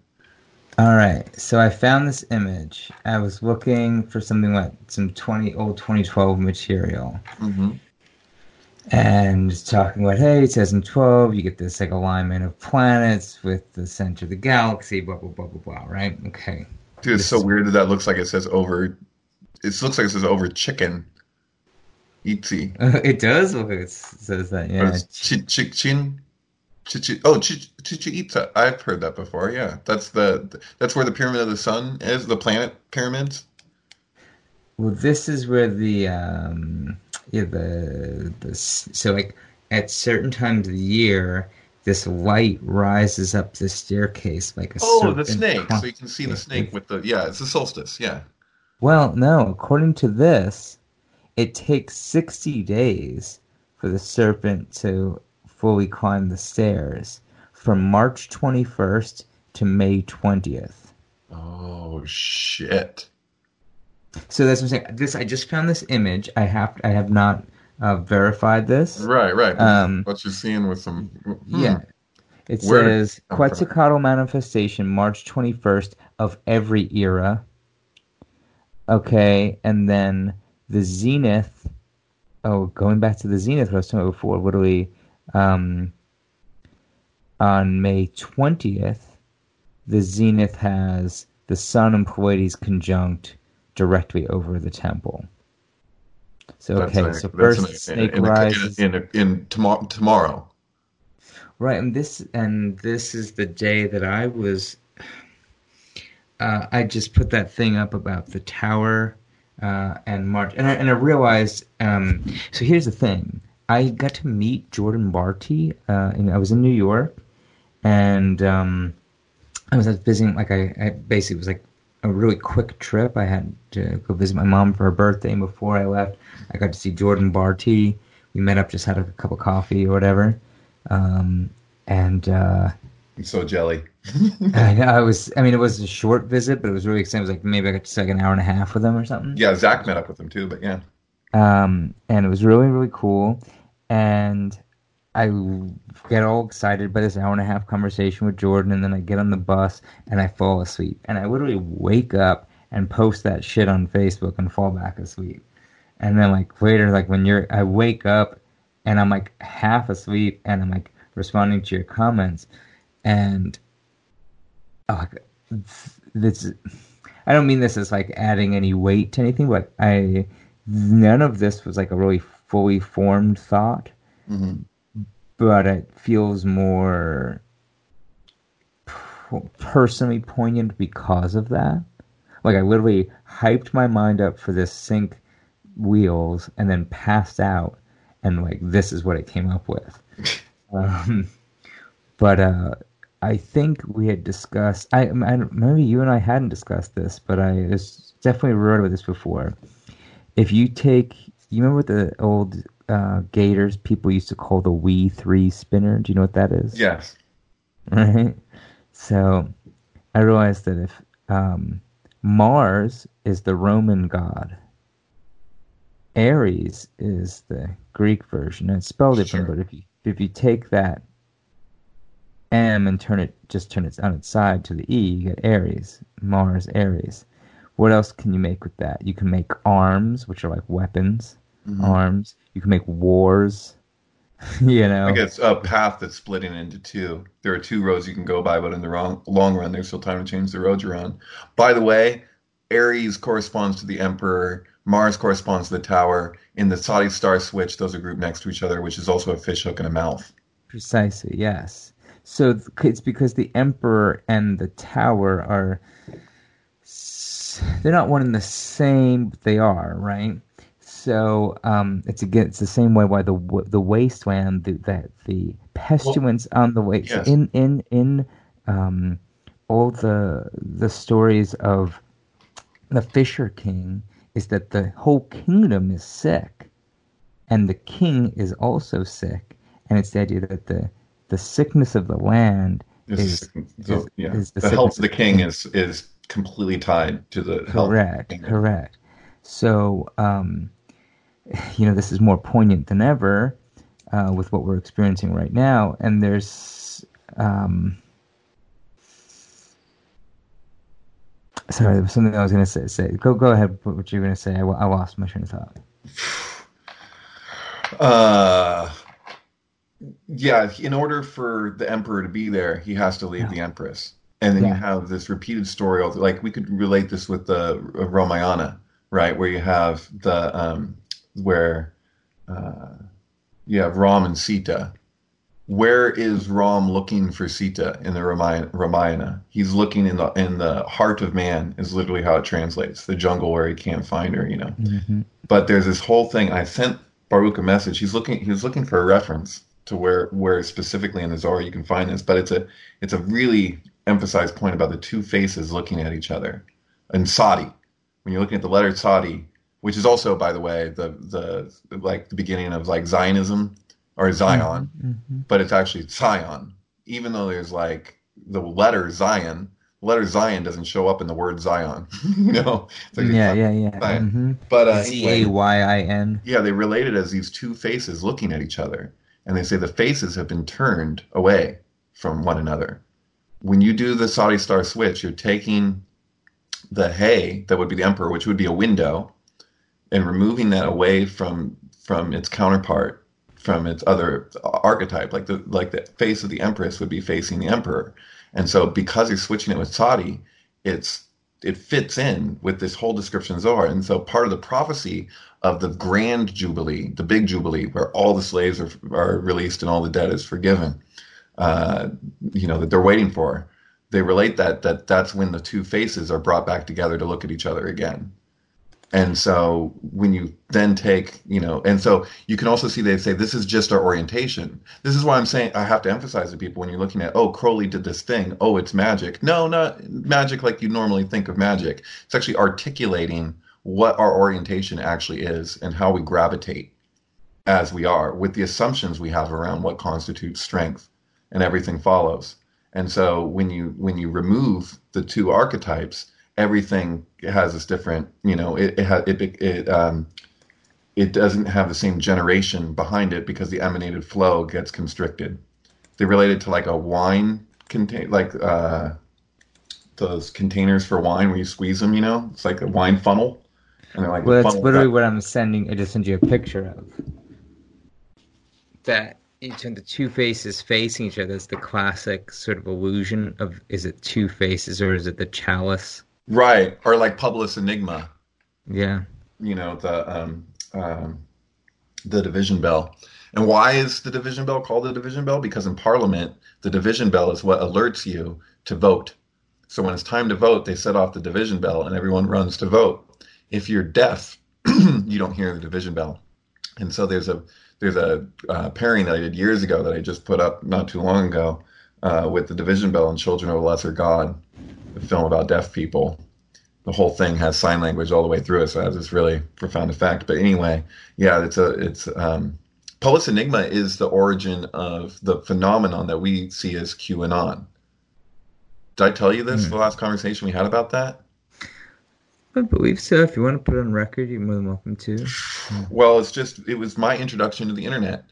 All right. So I found this image. I was looking for something like some 20 old 2012 material. mm-hmm. and talking about hey it says in 12 you get this like alignment of planets with the center of the galaxy blah blah blah blah blah right okay dude it's so weird that that looks like it says over it looks like it says over chicken Itzy. it does look like it says that yeah it's chi- chi- chin Chichi, oh, Chi- Chichen Itza. I've heard that before. Yeah, that's the that's where the pyramid of the sun is. The planet pyramids. well this is where the um yeah the the so like at certain times of the year this light rises up the staircase like a Oh, the snake. So you can see the snake with the yeah. It's the solstice. Yeah. Well, no, according to this, it takes 60 days for the serpent to fully climb the stairs from March 21st to May 20th. Oh shit. So that's what I'm saying. This I just found this image. I have I have not uh, verified this. Right, right. Um, what you're seeing with some. hmm. Yeah. It Where says it come from? Quetzalcoatl manifestation March 21st of every era. Okay, and then the zenith. Oh, going back to the zenith, what I was talking about before, literally, um, on May 20th, the zenith has the sun and Pleiades conjunct directly over the temple. So That's okay, so first an- snake in, rises. in, a- in tomorrow. Tomorrow. Right, and this and this is the day that I was. Uh, I just put that thing up about the tower uh, and March, and I, and I realized. Um, so here's the thing: I got to meet Jordan Barty. Uh, and I was in New York, and um, I was visiting. Like I, I basically it was like a really quick trip. I had to go visit my mom for her birthday. And before I left, I got to see Jordan Barty. We met up, just had a cup of coffee or whatever. Um, and uh, I'm so jelly. I, know, I was, I mean, it was a short visit, but it was really exciting. It was like maybe I got to like an hour and a half with him or something. Yeah, Zach met up with him too, but yeah. Um, and it was really, really cool. And I get all excited by this hour and a half conversation with Jordan, and then I get on the bus and I fall asleep. And I literally wake up and post that shit on Facebook and fall back asleep. And then like later, like when you're, I wake up and I'm like half asleep and I'm like responding to your comments, and oh, this. I don't mean this as like adding any weight to anything, but I none of this was like a really fully formed thought, hmm but it feels more p- personally poignant because of that. Like I literally hyped my mind up for this sync wheels and then passed out, and like this is what it came up with. um, but uh, I think we had discussed. I, I maybe you and I hadn't discussed this, but I was definitely wrote about this before. If you take, you remember what the old uh, Gators people used to call the Wii Three spinner? Do you know what that is? Yes. Right. So I realized that if um, Mars is the Roman god, Ares is the Greek version. It's spelled different, Sure. but if you if you take that M and turn it just turn it on its side to the E, you get Ares, Mars, Ares. What else can you make with that? You can make arms, which are like weapons, Mm-hmm. arms. You can make wars. you know, I guess a path that's splitting into two. There are two roads you can go by, but in the wrong, long run, there's still time to change the road you're on. By the way, Aries corresponds to the Emperor. Mars corresponds to the Tower. In the Tzaddi star switch, those are grouped next to each other, which is also a fish hook and a mouth. Precisely, yes. So it's because the emperor and the tower are they're not one and the same, but they are, right? So um, it's again, it's the same way why the the wasteland, the the, the pestilence on the waste yes. in in in um, all the the stories of the Fisher King is that the whole kingdom is sick and the king is also sick and it's the idea that the the sickness of the land is, is, is- yeah. is the the health of the king is is completely tied to the health. of the correct correct so um you know this is more poignant than ever uh, with what we're experiencing right now and there's um sorry there was something i was going to say, say go go ahead what what you were going to say I, I lost my train of thought Uh, yeah, in order for the emperor to be there, he has to leave Yeah. the empress. And then you have this repeated story of like we could relate this with the Ramayana, right? Where you have the um where uh you have Ram and Sita. Where is Ram looking for Sita in the Ramayana? Ramayana? He's looking in the in the heart of man is literally how it translates. The jungle where he can't find her, you know hmm but there's this whole thing. I sent Baruch a message. He's looking. He was looking for a reference to where where specifically in the Zohar you can find this. But it's a it's a really emphasized point about the two faces looking at each other. And Sadi, when you're looking at the letter Sadi, which is also, by the way, the the like the beginning of like Zionism or Zion, hmm but it's actually Zion. Even though there's like the letter Zayin, the letter Zayin doesn't show up in the word Zion. you know, like- yeah yeah yeah Zion. hmm But uh, Z A Y I N. yeah, they relate it as these two faces looking at each other. And they say the faces have been turned away from one another. When you do the Tzaddi star switch, you're taking the hay that would be the emperor, which would be a window, and removing that away from from its counterpart, from its other archetype. Like the like the face of the empress would be facing the emperor. And so because you're switching it with Tzaddi, it's it fits in with this whole description of Zohar. And so part of the prophecy of the grand jubilee, the big jubilee, where all the slaves are, are released and all the debt is forgiven, uh, you know, that they're waiting for. They relate that that that's when the two faces are brought back together to look at each other again. And so when you then take, you know, and so you can also see they say this is just our orientation. This is why I'm saying I have to emphasize to people when you're looking at, oh, Crowley did this thing. Oh, it's magic. No, not magic like you normally think of magic. It's actually articulating what our orientation actually is and how we gravitate as we are with the assumptions we have around what constitutes strength and everything follows. And so when you when you remove the two archetypes, everything has this different, you know, it it ha- it, it um it doesn't have the same generation behind it because the emanated flow gets constricted. They relate it to like a wine contain like uh those containers for wine where you squeeze them, you know? It's like a wine funnel. And they're like Well, that's literally that- what I'm sending. I just sent you a picture of. That each of the two faces facing each other is the classic sort of illusion of is it two faces or is it the chalice? Right or like Publius Enigma. Yeah. you know the um, um, the division bell. And why is the division bell called the division bell? Because in Parliament, the division bell is what alerts you to vote. So when it's time to vote, they set off the division bell, and everyone runs to vote. If you're deaf, you don't hear the division bell. And so there's a there's a uh, pairing that I did years ago that I just put up not too long ago uh, with the division bell and Children of a Lesser God, the film about deaf people the whole thing has sign language all the way through it, so it has this really profound effect. But anyway, yeah, it's a it's um, Publius Enigma is the origin of the phenomenon that we see as QAnon. Did I tell you this Hmm. the last conversation we had about that? I believe so. If you want to put it on record, you're more than welcome to. Well, it's just it was my introduction to the internet.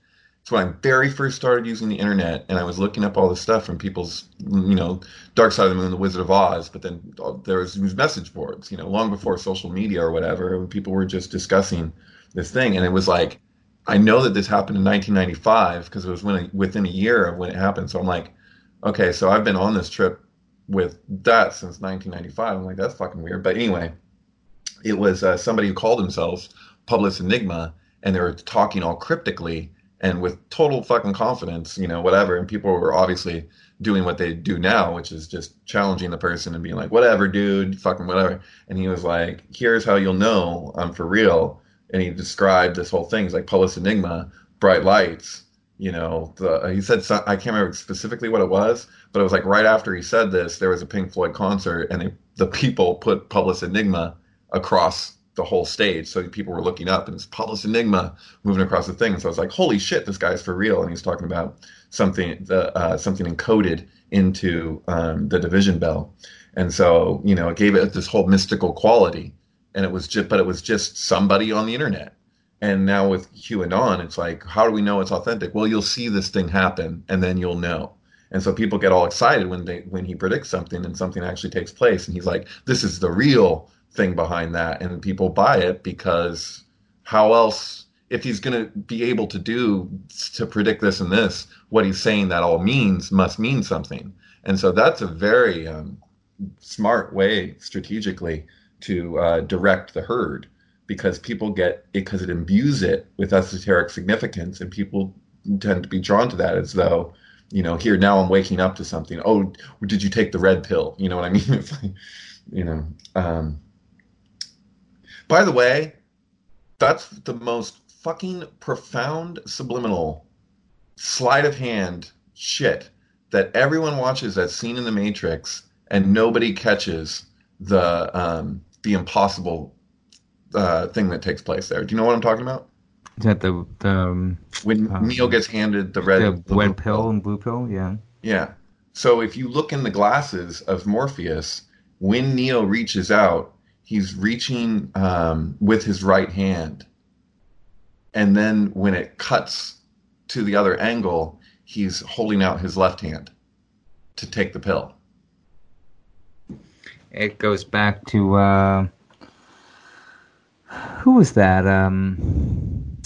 It's when I very first started using the internet, and I was looking up all this stuff from people's, you know, Dark Side of the Moon, The Wizard of Oz. But then uh, there was these message boards, you know, long before social media or whatever. When people were just discussing this thing, and it was like, I know that this happened in 1995 because it was when within a year of when it happened. So I'm like, okay, so I've been on this trip with that since 1995. I'm like, that's fucking weird. But anyway, it was uh, somebody who called themselves Publius Enigma, and they were talking all cryptically and with total fucking confidence, you know, whatever. And people were obviously doing what they do now, which is just challenging the person and being like, whatever, dude, fucking whatever. And he was like, here's how you'll know I'm for real. And he described this whole thing. He's like, Publius Enigma, bright lights, you know, the, he said, I can't remember specifically what it was, but it was like right after he said this, there was a Pink Floyd concert and they, the people put Publius Enigma across the whole stage. So people were looking up and it's Publius Enigma moving across the thing. And so I was like, holy shit, this guy's for real. And he's talking about something, the, uh, something encoded into um, the division bell. And so, you know, it gave it this whole mystical quality. And it was just, but it was just somebody on the internet. And now with QAnon, it's like, how do we know it's authentic? Well, you'll see this thing happen and then you'll know. And so people get all excited when they when he predicts something and something actually takes place and he's like, this is the real thing behind that and people buy it because how else if he's going to be able to do to predict this and this what he's saying that all means must mean something. And so that's a very um, smart way strategically to uh, direct the herd because people get because it imbues it with esoteric significance and people tend to be drawn to that as though you know here now i'm waking up to something. Oh did you take the red pill? You know what i mean? It's like you know um, by the way, that's the most fucking profound subliminal sleight of hand shit that everyone watches that scene in the Matrix and nobody catches the um, the impossible uh, thing that takes place there. Do you know what I'm talking about? Is that the the um, when um, Neo gets handed the red the, the red pill, pill and blue pill? Yeah. Yeah. So if you look in the glasses of Morpheus, when Neo reaches out, he's reaching um, with his right hand. And then when it cuts to the other angle, he's holding out his left hand to take the pill. It goes back to uh, who was that? Um,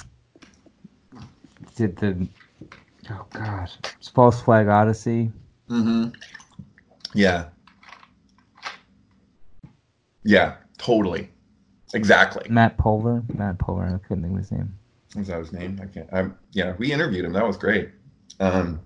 did the oh gosh, False Flag Odyssey? Mm-hmm. Yeah. Yeah. Totally. Exactly. Matt Pulver. Matt Pulver. I couldn't think of his name. Was that his name? I can't. I'm, yeah, we interviewed him. That was great. Um,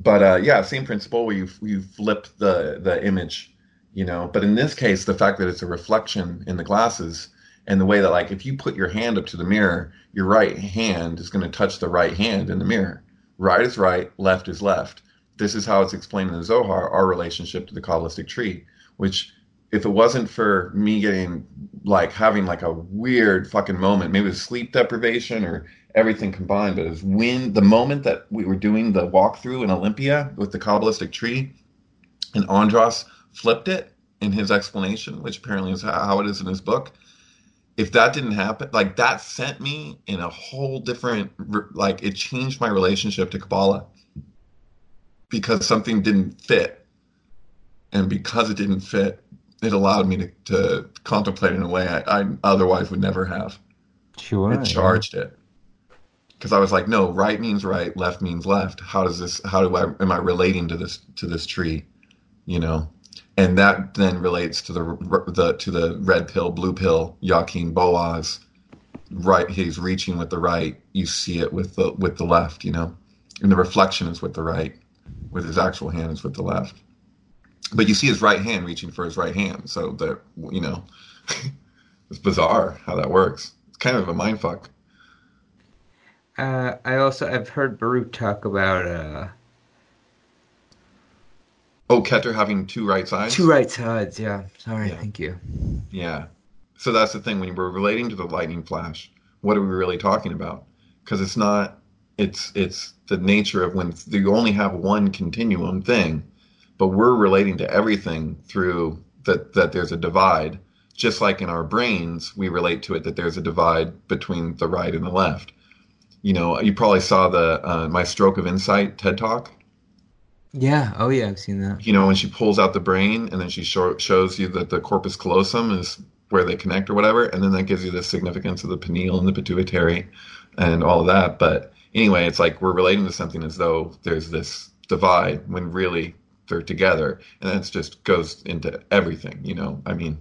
but uh, yeah, same principle where you you flip the the image, you know. But in this case, the fact that it's a reflection in the glasses and the way that like if you put your hand up to the mirror, your right hand is going to touch the right hand in the mirror. Right is right, left is left. This is how it's explained in the Zohar, our relationship to the Kabbalistic tree, which if it wasn't for me getting like having like a weird fucking moment, maybe it was sleep deprivation or everything combined, but it was when the moment that we were doing the walkthrough in Olympia with the Kabbalistic tree and Andras flipped it in his explanation, which apparently is how it is in his book. If that didn't happen, like that sent me in a whole different, like it changed my relationship to Kabbalah because something didn't fit. And because it didn't fit, it allowed me to, to contemplate in a way I, I otherwise would never have. Sure. It charged it because I was like, no, right means right, left means left. How does this? How do I? Am I relating to this to this tree? You know, and that then relates to the the to the red pill, blue pill, Jachin Boaz. Right, he's reaching with the right. You see it with the with the left. You know, and the reflection is with the right. With his actual hand is with the left but you see his right hand reaching for his right hand. So that you know, it's bizarre how that works. It's kind of a mind fuck. Uh, I also I've heard Baruch talk about uh, oh Keter having two right sides. Two right sides. Yeah. Sorry. Yeah. Thank you. Yeah. So that's the thing when we're relating to the lightning flash. What are we really talking about? Because it's not. It's it's the nature of when you only have one continuum thing but we're relating to everything through that that there's a divide just like in our brains, we relate to it that there's a divide between the right and the left. You know, you probably saw the uh, my stroke of insight TED talk. Yeah. Oh, yeah. I've seen that. You know, when she pulls out the brain and then she show, shows you that the corpus callosum is where they connect or whatever, and then that gives you the significance of the pineal and the pituitary and all of that. But anyway, it's like we're relating to something as though there's this divide when really they're together, and that just goes into everything. You know, I mean,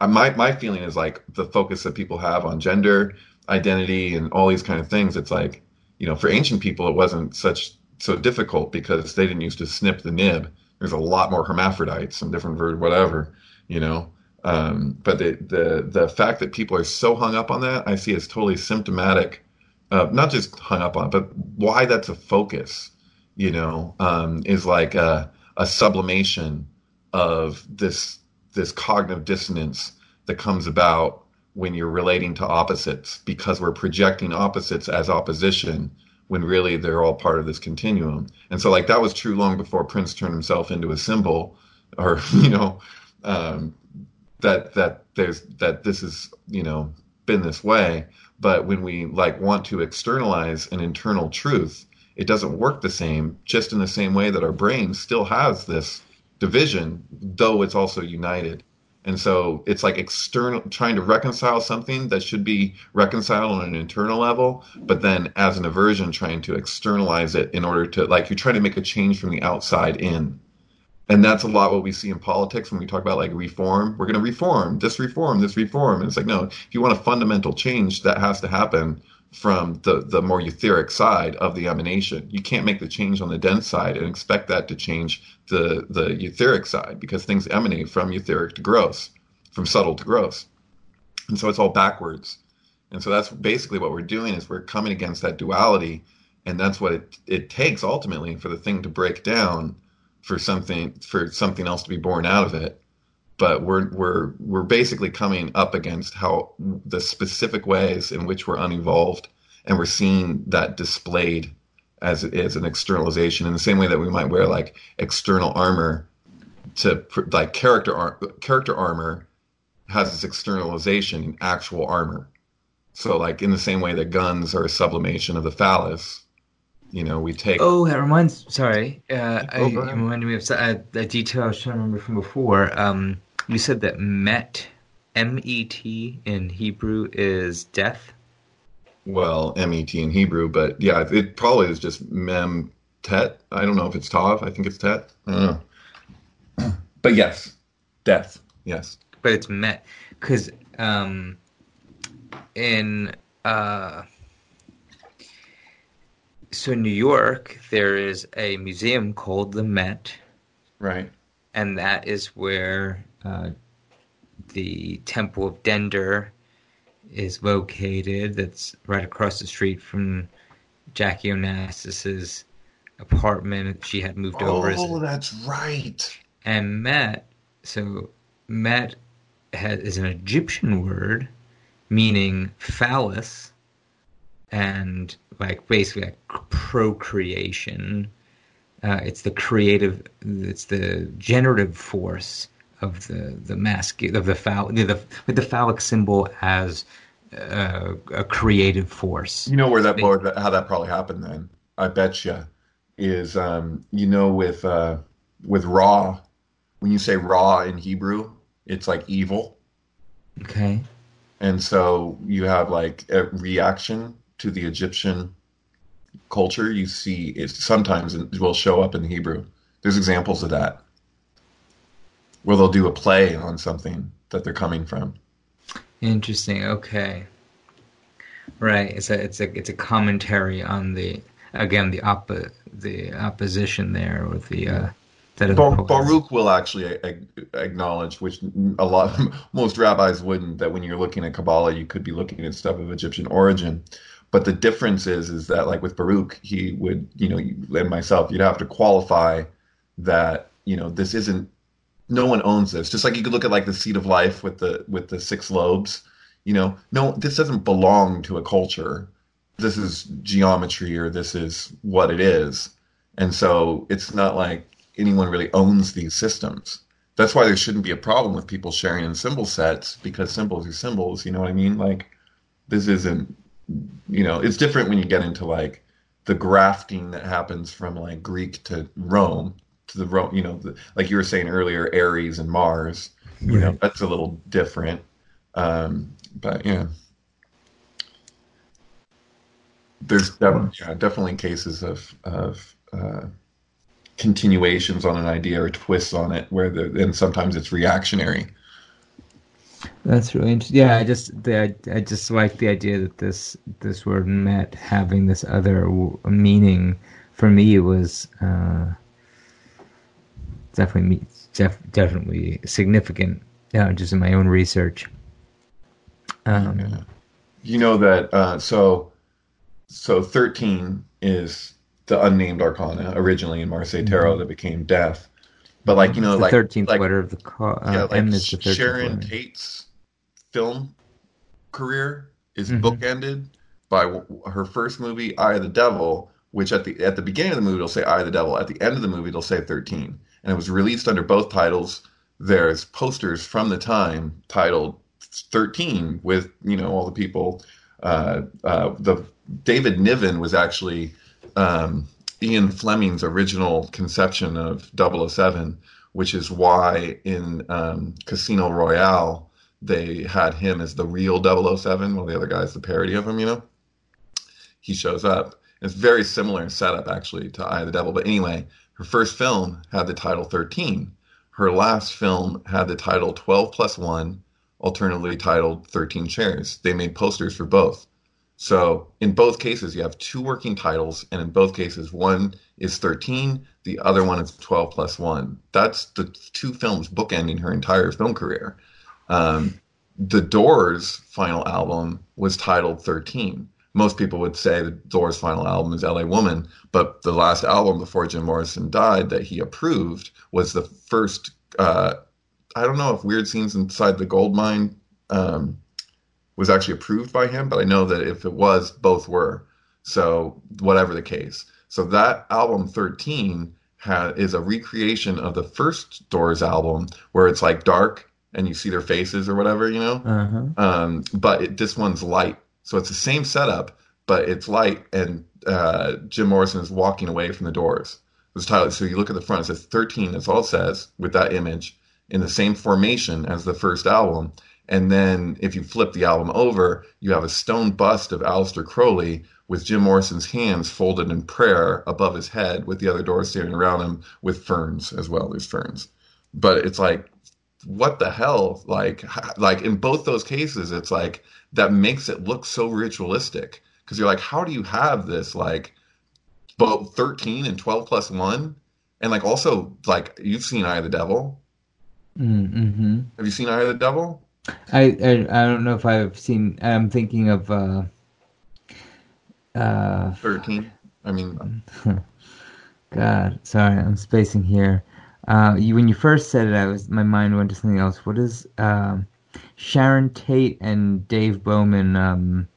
my my feeling is like the focus that people have on gender identity and all these kind of things. It's like you know, for ancient people, it wasn't such so difficult because they didn't used to snip the nib. There's a lot more hermaphrodites and different verb whatever, you know. Um, but the, the the fact that people are so hung up on that, I see as totally symptomatic. Uh, not just hung up on, but why that's a focus, you know, um, is like a, a sublimation of this this cognitive dissonance that comes about when you're relating to opposites because we're projecting opposites as opposition when really they're all part of this continuum. And so, like that was true long before Prince turned himself into a symbol, or you know, um, that that there's that this is you know been this way. But when we like want to externalize an internal truth, it doesn't work the same. Just in the same way that our brain still has this division, though it's also united. And so it's like external, trying to reconcile something that should be reconciled on an internal level, but then as an aversion, trying to externalize it in order to, like, you're trying to make a change from the outside in. And that's a lot what we see in politics when we talk about like reform. We're going to reform, this reform, this reform. And it's like, no, if you want a fundamental change, that has to happen from the, the more etheric side of the emanation. You can't make the change on the dense side and expect that to change the, the etheric side because things emanate from etheric to gross, from subtle to gross. And so it's all backwards. And so that's basically what we're doing is we're coming against that duality. And that's what it, it takes ultimately for the thing to break down for something for something else to be born out of it but we're we're we're basically coming up against how the specific ways in which we're unevolved, and we're seeing that displayed as as an externalization in the same way that we might wear like external armor to like character ar- character armor has this externalization in actual armor. So like in the same way that guns are a sublimation of the phallus, you know, we take. Oh, that reminds. Sorry, uh, oh, I, reminded me of a, a, detail I was trying to remember from before. Um, you said that met, M E T in Hebrew is death. Well, M E T in Hebrew, but yeah, it probably is just mem tet. I don't know if it's tav. I think it's tet. I don't know. But yes, death. Yes. But it's met because um, in uh, so in New York there is a museum called the Met. Right. And that is where uh, the Temple of Dendur is located. That's right across the street from Jackie Onassis's apartment. She had moved over. Oh, that's right. And Met, so Met has, is an Egyptian word meaning phallus and like basically like procreation. Uh, it's the creative, it's the generative force of the the masculine of the phallic the, with the phallic symbol as uh, a creative force. You know where that board, how that probably happened then. I bet you is um, you know with uh, with raw when you say raw in Hebrew, it's like evil. Okay. And so you have like a reaction to the Egyptian culture. You see it sometimes will show up in Hebrew. There's examples of that where they'll do a play on something that they're coming from. Interesting. Okay. Right. It's a it's a it's a commentary on the again the op the opposition there with the uh, that Bar- Baruch will actually a- a- acknowledge, which a lot most rabbis wouldn't, that when you're looking at Kabbalah, you could be looking at stuff of Egyptian origin. But the difference is, is that like with Baruch, he would, you know, and myself, you'd have to qualify that, you know, this isn't no one owns this. Just like you could look at like the seed of life with the with the six lobes. You know, no, this doesn't belong to a culture. This is geometry, or this is what it is, and so it's not like anyone really owns these systems. that's why there shouldn't be a problem with people sharing in symbol sets because symbols are symbols. You know what I mean? Like this isn't, you know, it's different when you get into like the grafting that happens from like Greek to Rome to the Rome. You know, the, like you were saying earlier, Aries and Mars. You know, that's a little different. Um, but yeah. There's definitely, yeah, definitely cases of of uh, continuations on an idea or twists on it where the and sometimes it's reactionary. That's really interesting. Yeah, I just the, I just like the idea that this this word met having this other w- meaning. For me, it was uh, definitely def, definitely significant. Just in my own research. Um, You know that uh, so so thirteen is the unnamed arcana originally in Marseille Tarot that became death. But like you know, the like thirteenth like, letter of the call. Uh, yeah, like M is the thirteenth Sharon letter. Tate's film career is Mhm. bookended by her first movie, Eye of the Devil, which at the at the beginning of the movie it'll say Eye of the Devil, at the end of the movie it'll say 13, and it was released under both titles. There's posters from the time titled 13 with you know all the people. Uh, uh, the David Niven was actually um, Ian Fleming's original conception of 007 which is why in um, Casino Royale they had him as the real 007, while the other guy's the parody of him, you know? He shows up. It's very similar in setup, actually, to Eye of the Devil. But anyway, her first film had the title 13. Her last film had the title 12 plus 1, alternatively titled 13 Chairs. They made posters for both. So in both cases, you have two working titles, and in both cases, one is 13, the other one is 12 plus 1. That's the two films bookending her entire film career. Um, the Doors' final album was titled 13. Most people would say the Doors' final album is LA Woman, but the last album before Jim Morrison died that he approved was the first. Uh, I don't know if Weird Scenes Inside the Gold Mine um, was actually approved by him, but I know that if it was, both were. So whatever the case, so that album 13 ha is a recreation of the first Doors album, where it's like dark and you see their faces or whatever, you know. Uh-huh. Um, but it, this one's light, so it's the same setup, but it's light, and uh, Jim Morrison is walking away from the Doors. This title. So you look at the front; it says 13. That's all it says with that image in the same formation as the first album. And then if you flip the album over, you have a stone bust of Aleister Crowley with Jim Morrison's hands folded in prayer above his head, with the other doors standing around him with ferns as well. There's ferns, but it's like, what the hell? Like, like in both those cases, it's like that makes it look so ritualistic because you're like, how do you have this like both 13 and 12 plus one? And like also like you've seen Eye of the Devil. Mm-hmm. Have you seen Eye of the Devil? I, I I don't know if I've seen. I'm thinking of uh, uh, 13. I mean, God, sorry, I'm spacing here. Uh, you when you first said it, I was my mind went to something else. What is um, Sharon Tate and Dave Bowman um,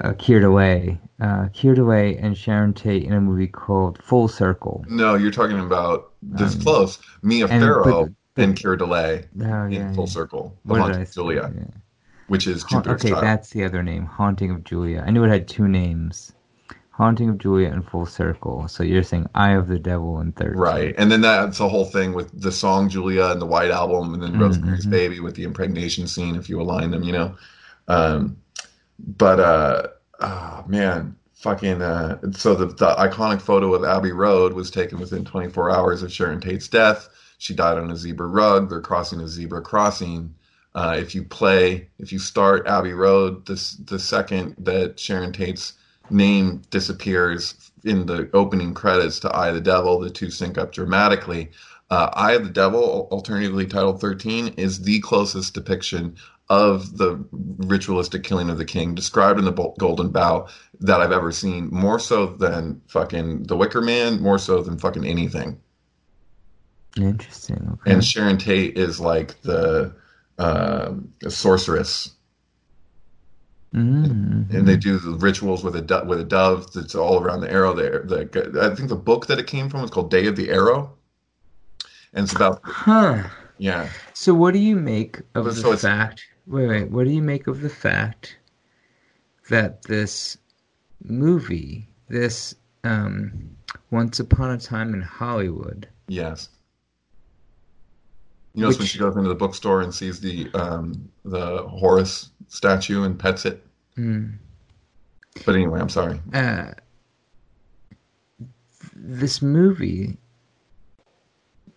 uh, Keir Dullea? Uh, Keir Dullea and Sharon Tate in a movie called Full Circle. no, you're talking about this Um, close. Mia and- Farrow but- but- and Keir Dullea Oh yeah, in Full yeah. Circle. The did of? Julia, Yeah. which is Ha- Jupiter's okay, Child. that's the other name. Haunting of Julia. I knew it had two names. Haunting of Julia and Full Circle. So you're saying Eye of the Devil and Third. Right. And then that's the whole thing with the song Julia and the White Album and then Rosemary's Mhm. Baby with the impregnation scene, if you align them, you know. Um, but, uh, oh, man, fucking. Uh, so the, the iconic photo of Abbey Road was taken within 24 hours of Sharon Tate's death. She died on a zebra rug. They're crossing a zebra crossing. Uh, if you play, if you start Abbey Road, this the second that Sharon Tate's name disappears in the opening credits to Eye of the Devil, the two sync up dramatically. Uh, Eye of the Devil, alternatively titled 13, is the closest depiction of the ritualistic killing of the king described in the Golden Bough that I've ever seen, more so than fucking The Wicker Man, more so than fucking anything. Interesting. Okay. And Sharon Tate is like the uh, sorceress Mm-hmm. and they do the rituals with a do- with a dove that's all around the arrow there. The, I think the book that it came from was called Day of the Arrow, and it's about Huh. yeah. So what do you make of But the fact? Wait, wait. What do you make of the fact that this movie, this um, Once Upon a Time in Hollywood, Yes. You notice when she goes into the bookstore and sees the um, the Horace statue and pets it. hmm, But anyway, I'm sorry. uh, this movie,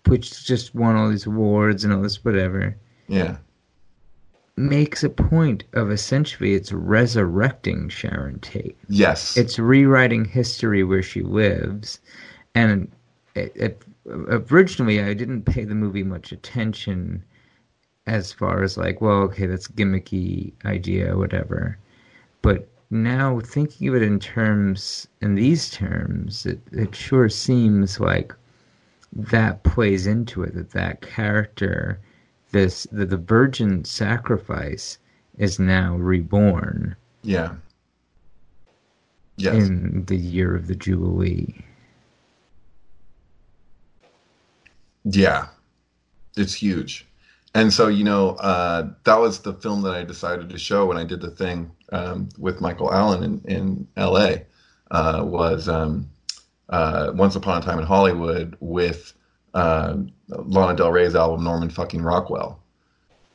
which just won all these awards and all this whatever, Yeah. makes a point of essentially it's resurrecting Sharon Tate. Yes. It's rewriting history where she lives, and it, it, originally I didn't pay the movie much attention as far as like, well, okay, that's gimmicky idea, whatever. But now thinking of it in terms, in these terms, it, it sure seems like that plays into it. That that character, this the, the virgin sacrifice, is now reborn yeah. Yes. in the year of the Jubilee. Yeah, it's huge. And so, you know, uh, that was the film that I decided to show when I did the thing um, with Michael Allen in, in LA. Uh, was um, uh, Once Upon a Time in Hollywood with uh, Lana Del Rey's album Norman fucking Rockwell,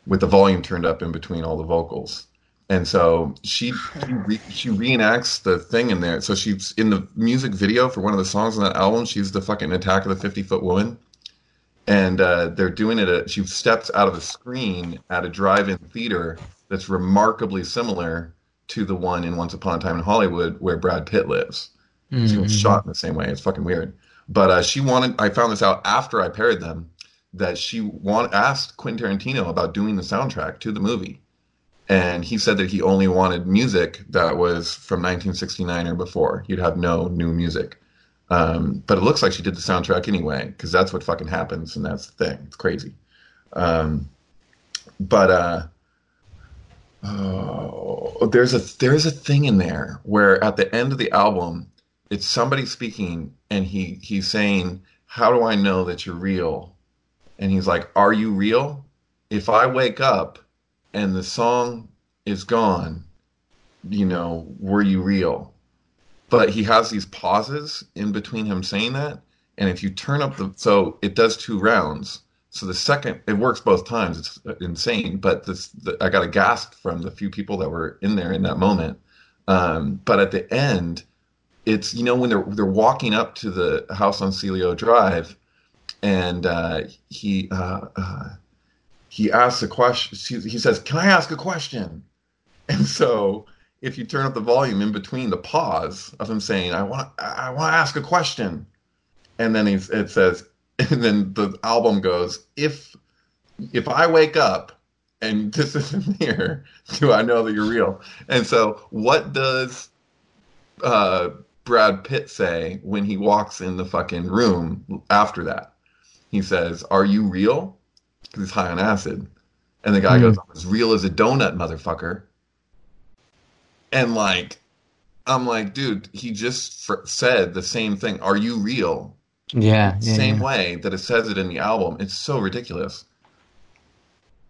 with the volume turned up in between all the vocals. And so she she, she reenacts the thing in there. So she's in the music video for one of the songs on that album. She's the fucking Attack of the Fifty Foot Woman and uh, they're doing it. At, she steps out of a screen at a drive-in theater that's remarkably similar to the one in Once Upon a Time in Hollywood where Brad Pitt lives. She was shot in the same way. It's fucking weird. But uh, she wanted. I found this out after I paired them that she want asked Quentin Tarantino about doing the soundtrack to the movie, and he said that he only wanted music that was from 1969 or before. You'd have no new music. Um, but it looks like she did the soundtrack anyway, because that's what fucking happens, and that's the thing. It's crazy. Um, but uh, oh, there's a there's a thing in there where at the end of the album, it's somebody speaking, and he he's saying, "How do I know that you're real?" And he's like, "Are you real? If I wake up and the song is gone, you know, were you real?" But he has these pauses in between him saying that and if you turn up the so it does two rounds. So the second it works both times. It's insane but this the, i got a gasp from the few people that were in there in that moment. Um, but at the end it's you know when they're they're walking up to the house on Cielo Drive and uh, he uh, uh, he asks a question he, he says can i ask a question? And so if you turn up the volume in between the pause of him saying, "I want, I want to ask a question," and then he's, it says, and then the album goes, "If, if I wake up and this isn't here, do I know that you're real?" And so, what does uh, Brad Pitt say when he walks in the fucking room after that? He says, "Are you real?" Because he's high on acid, and the guy Hmm. goes, "I'm as real as a donut, motherfucker." And like i'm like dude he just fr- said the same thing. Are you real? Yeah, yeah, same yeah. way that it says it in the album. It's so ridiculous.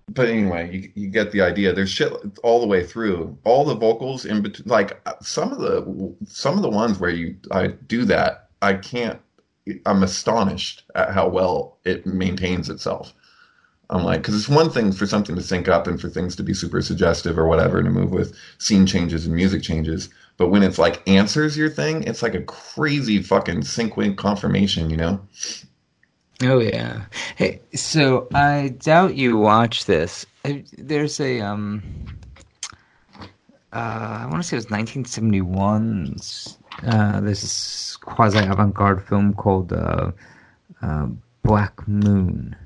But anyway you, you get the idea. There's shit all the way through. All the vocals in between like some of the some of the ones where you i do that i can't i'm astonished at how well it maintains itself I'm like, because it's one thing for something to sync up and for things to be super suggestive or whatever to move with scene changes and music changes. But when it's like answers your thing, it's like a crazy fucking sync wink confirmation, you know? Oh yeah. Hey, so I doubt you watch this. Uh, There's a um. Uh, I want to say it was 1971. Uh, this quasi avant-garde film called uh, uh, Black Moon.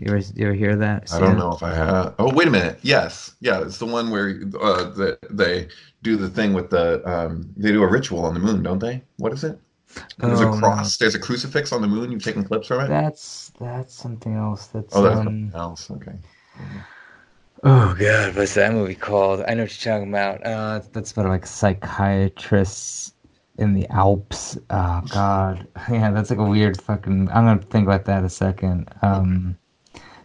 You ever, you ever hear that? I don't know if I have. Oh, wait a minute. Yes. Yeah, it's the one where uh, the, they do the thing with the, um, they do a ritual on the moon, don't they? What is it? There's Oh, a no. cross. There's a crucifix on the moon. You've taken clips from it? That's that's something else. That's oh, that's um. something else. Okay. Oh god, what's that movie called? I know what you're talking about. Uh, that's about like psychiatrists in the Alps. Oh God, yeah, that's like a weird fucking. I'm gonna think about that a second. Um,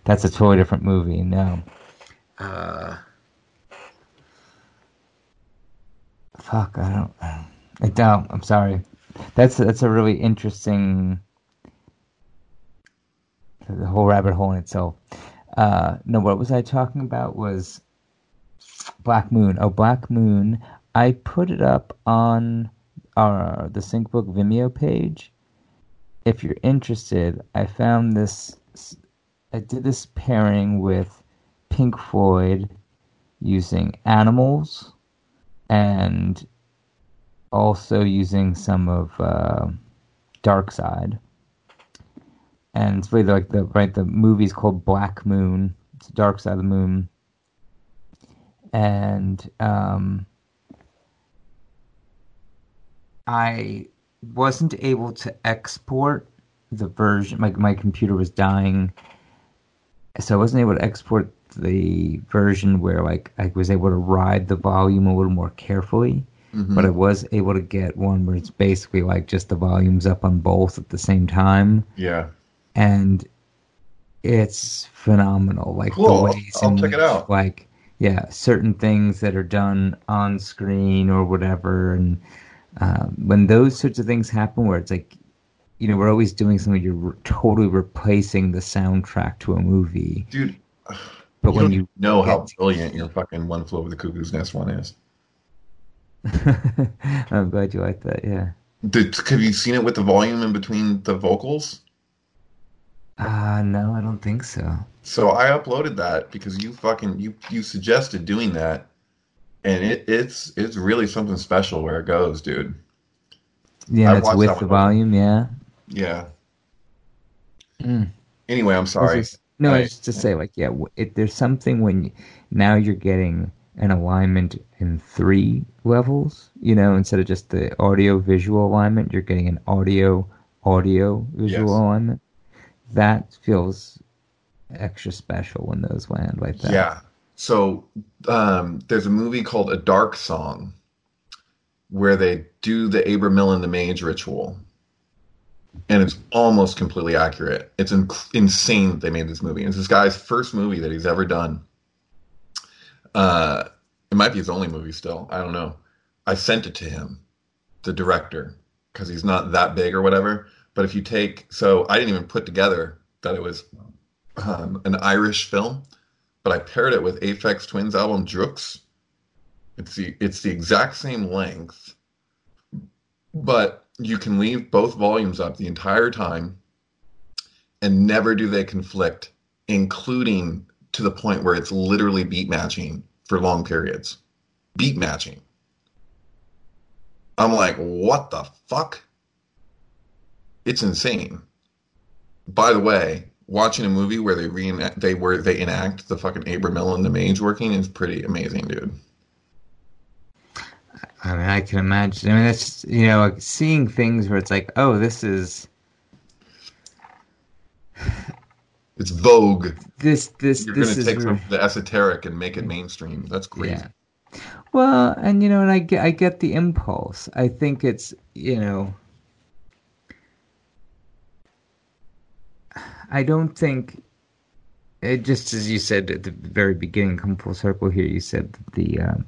that's a totally different movie. No. Uh, fuck, I don't. I don't. I'm sorry. That's that's a really interesting. The whole rabbit hole in itself. Uh, no, what was I talking about? Was Black Moon. Oh, Black Moon. I put it up on our the SyncBook Vimeo page. If you're interested, I found this. I did this pairing with Pink Floyd using Animals and also using some of uh, Dark Side. And it's really like the right the movie's called Black Moon. It's Dark Side of the Moon. And um, I wasn't able to export the version. My my computer was dying, so I wasn't able to export the version where like I was able to ride the volume a little more carefully. Mhm. But I was able to get one where it's basically like just the volumes up on both at the same time, Yeah. and it's phenomenal. Like Cool. the ways I'll in check it which, out. Like yeah, certain things that are done on screen or whatever, and um, when those sorts of things happen, where it's like, you know, we're always doing something you're re- totally replacing the soundtrack to a movie, Dude, but you when you know how brilliant your fucking One Flew Over the Cuckoo's Nest one is. I'm glad you like that. Yeah. Did, have you seen it with the volume in between the vocals? Uh no, I don't think so. So I uploaded that because you fucking you you suggested doing that, and it it's it's really something special where it goes, dude. Yeah, I've it's with the volume. Yeah. Yeah. Mm. Anyway, I'm sorry. Just- no, I- it's just to say, like, yeah, it, there's something when you, now you're getting an alignment in three levels, you know, instead of just the audio visual alignment, you're getting an audio audio visual Yes. alignment. That feels extra special when those land like that. Yeah. So um, there's a movie called A Dark Song where they do the Abramelin the Mage ritual. And it's almost completely accurate. It's insane that they made this movie. It's this guy's first movie that he's ever done. Uh, it might be his only movie still. I don't know. I sent it to him, the director, because he's not that big or whatever. But if you take, so I didn't even put together that it was um, an Irish film, but I paired it with Aphex Twins album Drukqs. It's the it's the exact same length, but you can leave both volumes up the entire time, and never do they conflict, including to the point where it's literally beat matching for long periods. Beat matching. I'm like, what the fuck? It's insane. By the way, watching a movie where they reenact they were they enact the fucking Abramelin the Mage working is pretty amazing, dude. I mean, I can imagine. I mean, that's you know, like seeing things where it's like, oh, this is It's Vogue. this this You're this gonna is take re- the esoteric and make it mainstream. That's crazy. Yeah. Well, and you know, and I get I get the impulse. I think it's you know, I don't think. It, just as you said at the very beginning, come full circle here. You said that the um,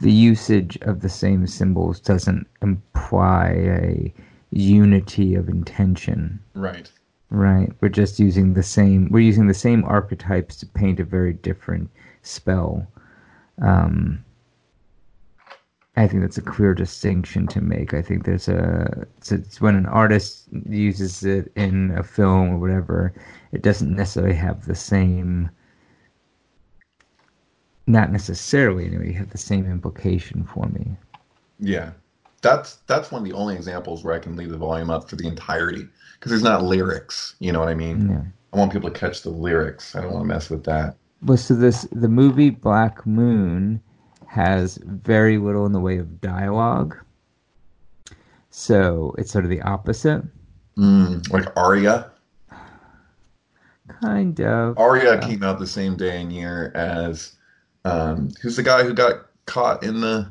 the usage of the same symbols doesn't imply a unity of intention. Right. Right. We're just using the same. We're using the same archetypes to paint a very different spell. Um, I think that's a clear distinction to make. I think there's a it's, it's when an artist uses it in a film or whatever, it doesn't necessarily have the same. Not necessarily, anyway, have the same implication for me. Yeah. That's that's one of the only examples where I can leave the volume up for the entirety because there's not lyrics. You know what I mean? Yeah. I want people to catch the lyrics. I don't want to mess with that. Well, so this the movie Black Moon has very little in the way of dialogue. So it's sort of the opposite, Mm, like Aria. kind of. Aria came out the same day and year as um, who's the guy who got caught in the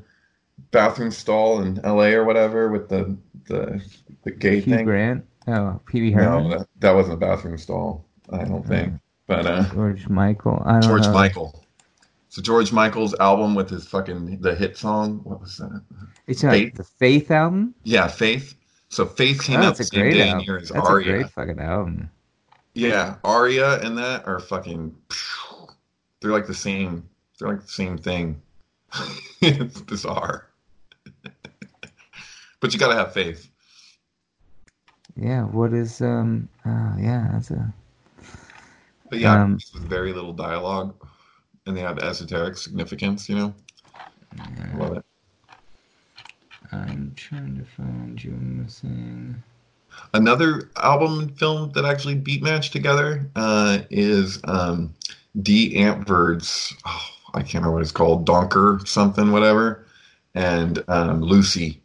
bathroom stall in L.A. or whatever with the the the gay Hugh thing? Grant. Oh, Pee Wee Herman. No, that, that wasn't a bathroom stall. I don't think. But uh, George Michael. I don't George know. Michael. So George Michael's album with his fucking the hit song. What was that? It's Faith. the Faith album. Yeah, Faith. So Faith came Oh, out the same day album. That's a great fucking album. Yeah, Aria and that are fucking. They're like the same. They're like the same thing. it's bizarre. but you gotta have faith. Yeah. What is um? Oh yeah, that's a. But yeah, Um, with very little dialogue, and they have esoteric significance. You know, love it. I'm trying to find you. Missing. Another album and film that actually beat match together uh, is um, Die Antwoord's. Oh, I can't remember what it's called. Donker something, whatever, and um, Lucy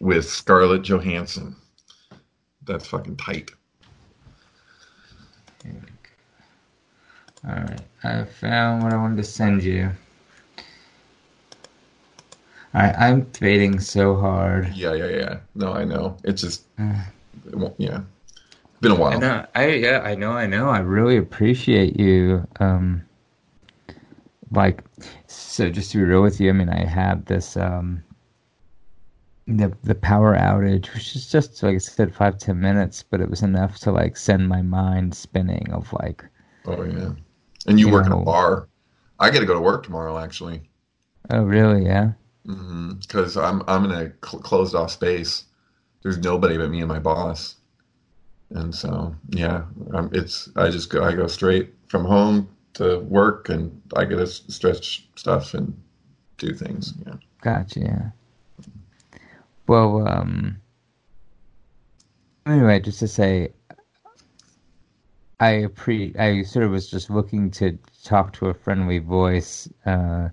with Scarlett Johansson. That's fucking tight. All right, I found what I wanted to send you. All right, I'm fading so hard. Yeah, yeah, yeah. No, I know. It's just, it won't- yeah, been a while. know. I yeah. I know. I know. I really appreciate you. Um, like, so just to be real with you, I mean, I had this um, the the power outage, which is just like I said, five ten minutes, but it was enough to like send my mind spinning of like, Oh yeah, and you You work in a bar. I got to go to work tomorrow actually. oh really? Yeah. because I'm I'm in a cl- closed off space. There's nobody but me and my boss, and so yeah, um, it's I just go I go straight from home to work, and I get to stretch stuff and do things. Yeah, Gotcha. Yeah. Well, um, anyway, just to say, I appre- I sort of was just looking to talk to a friendly voice, uh,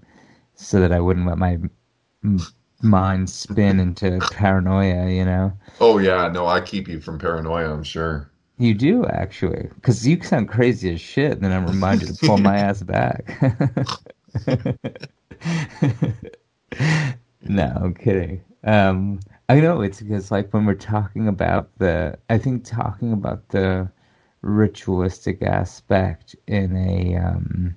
so that I wouldn't let my mind spin into paranoia. You know, Oh yeah, no, I keep you from paranoia. I'm sure. You do actually, because you sound crazy as shit, and then I'm reminded to pull my ass back. no, I'm kidding. Um, I know it's because like when we're talking about the, I think talking about the ritualistic aspect in a um,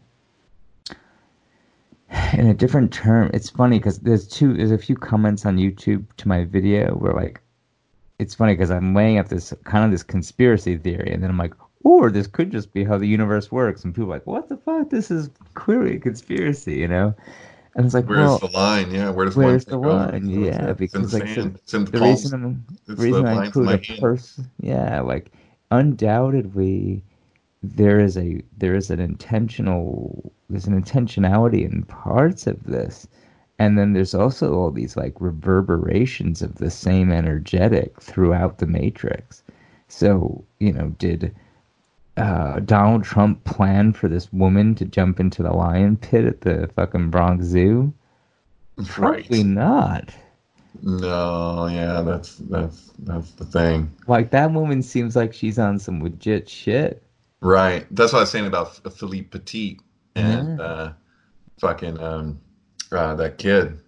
in a different term. It's funny because there's two, there's a few comments on YouTube to my video where like it's funny because I'm laying up this kind of this conspiracy theory, and then I'm like, or this could just be how the universe works, and people are like, what the fuck? This is clearly a conspiracy, you know? And it's like, Where's well, the line? Yeah, where does where's the line? Yeah, it's because like the so. The the reason I'm reason the I in include a person, yeah, like undoubtedly there is a there is an intentional there's an intentionality in parts of this, and then there's also all these like reverberations of the same energetic throughout the matrix. So you know, did uh, Donald Trump plan for this woman to jump into the lion pit at the fucking Bronx Zoo? Probably not. No, yeah, that's that's that's the thing. Like that woman seems like she's on some legit shit. Right. That's what I was saying about Philippe Petit and uh, fucking um, uh, that kid.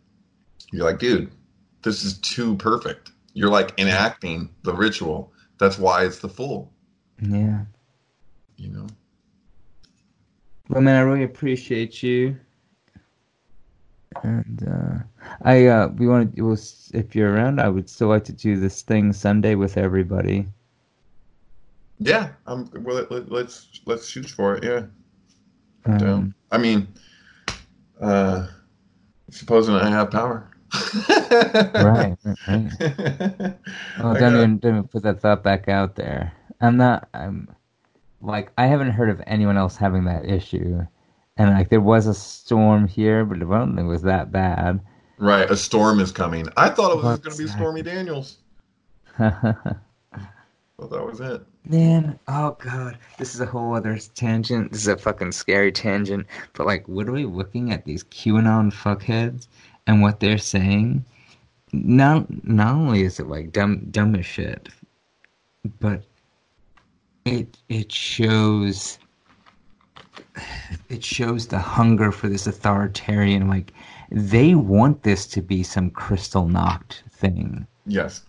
You're like, dude, this is too perfect. You're like enacting the ritual. That's why it's the fool. Yeah. You know. Well, man, I really appreciate you. And uh, I, uh, we want to. If you're around, I would still like to do this thing Sunday with everybody. Yeah. Um. Well, let, let, let's let's shoot for it. Yeah. Um, Down. I mean, uh, supposing I have power. right, right, I don't even, don't even put that thought back out there. I'm not. I'm like I haven't heard of anyone else having that issue, and like there was a storm here, but it wasn't it was that bad. Right, a storm is coming. I thought it was going to be? Stormy Daniels. Well, that was it. Man, oh god, this is a whole other tangent. This is a fucking scary tangent. But like, what are we looking at these QAnon fuckheads and what they're saying, not not only is it like dumb dumb as shit, but it it shows it shows the hunger for this authoritarian like they want this to be some Kristallnacht thing. Yes.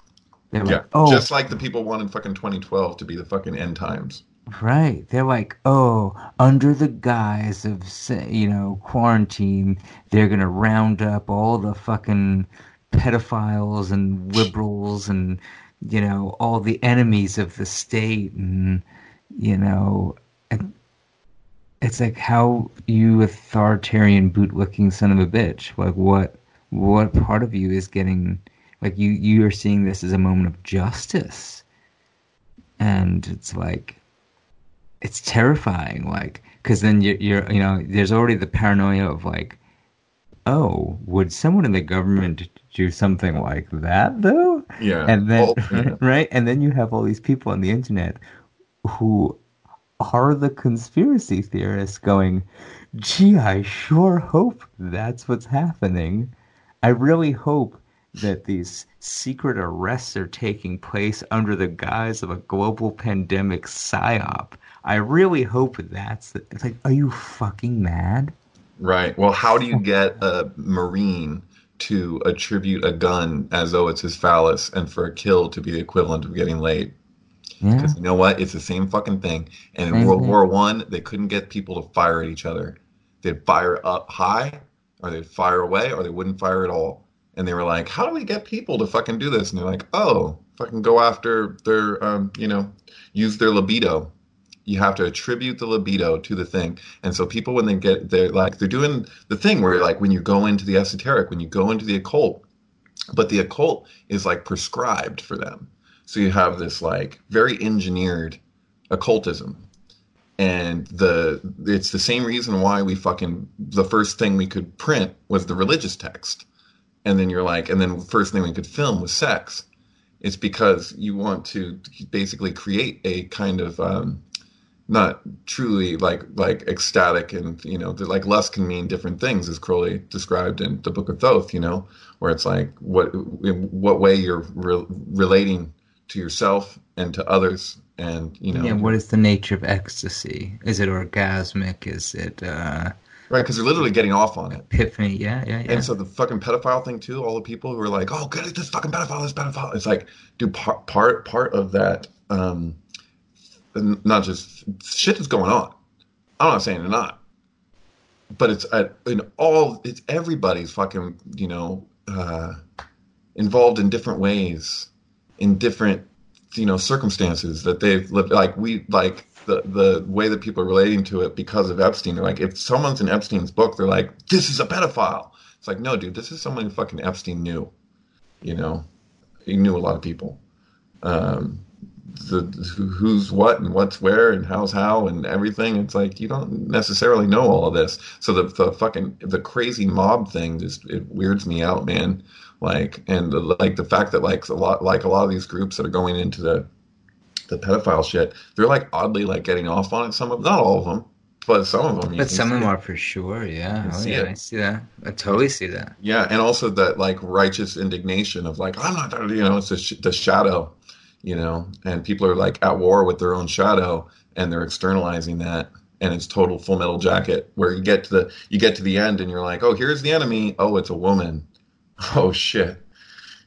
They're Yeah. like, oh, Just like the people wanted fucking 2012 to be the fucking end times. Right. They're like, oh, under the guise of, you know, quarantine, they're going to round up all the fucking pedophiles and liberals and, you know, all the enemies of the state. And, you know, and it's like, how you authoritarian bootlicking son of a bitch? Like, what, what part of you is getting, like, you, you are seeing this as a moment of justice. And it's like, it's terrifying like because then you're, you're you know there's already the paranoia of like oh would someone in the government do something like that though Yeah. and then Well, yeah. right and then you have all these people on the internet who are the conspiracy theorists going gee i sure hope that's what's happening i really hope that these secret arrests are taking place under the guise of a global pandemic psyop i really hope that's the, it's like are you fucking mad Right. Well, how do you get a Marine to attribute a gun as though it's his phallus and for a kill to be the equivalent of getting laid? yeah Because you know what? It's the same fucking thing. And in Same World thing. War One, they couldn't get people to fire at each other. They'd fire up high, or they'd fire away, or they wouldn't fire at all. And they were like, "How do we get people to fucking do this?" And they're like, "Oh, fucking go after their, um, you know, use their libido. You have to attribute the libido to the thing." And so people, when they get, they're like, they're doing the thing where, like, when you go into the esoteric, when you go into the occult, but the occult is like prescribed for them. So you have this like very engineered occultism. And the it's the same reason why we fucking the first thing we could print was the religious text. And then you're like and then the first thing we could film was sex. It's because you want to basically create a kind of um, not truly like like ecstatic and you know like lust can mean different things as Crowley described in the Book of Thoth. You know where it's like what what way you're re- relating to yourself and to others and you know yeah what is the nature of ecstasy is it orgasmic is it uh right because they're literally getting off on it. Epiphany yeah yeah yeah. And so the fucking pedophile thing too all the people who are like oh good this fucking pedophile this pedophile. It's like do part part part of that um not just shit is going on. I'm not saying they're not. But it's at, in all it's everybody's fucking you know uh involved in different ways in different you know circumstances that they've lived like we like the the way that people are relating to it because of Epstein. They're like, if someone's in Epstein's book, they're like, this is a pedophile. It's like, no, dude, this is someone who fucking Epstein knew. You know, he knew a lot of people. Um, the who's what and what's where and how's how and everything. It's like you don't necessarily know all of this. So the the fucking the crazy mob thing just it weirds me out, man. Like and the, like the fact that like a lot like a lot of these groups that are going into the the pedophile shit, they're like oddly like getting off on it. Some of not all of them, but some of them. but some of them are for sure yeah oh, see yeah it. i see that i totally see that Yeah, and also that like righteous indignation of like I'm not, you know, it's the, sh- the shadow, you know, and people are like at war with their own shadow, and they're externalizing that, and it's total Full Metal Jacket, where you get to the you get to the end, and you're like, oh, here's the enemy. Oh, it's a woman. Oh shit,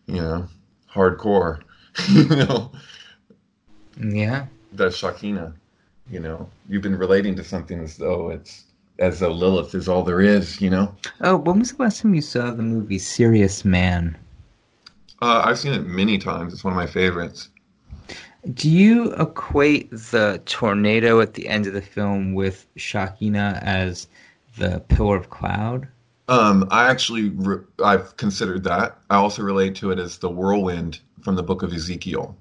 you know, hardcore, you know, yeah the Shekhinah, you know, you've been relating to something as though it's as though Lilith is all there is, you know. oh when was the last time you saw the movie serious man Uh, I've seen it many times. It's one of my favorites. Do you equate the tornado at the end of the film with Shekhinah as the pillar of cloud? Um, I actually re- I've considered that. I also relate to it as the whirlwind from the book of Ezekiel,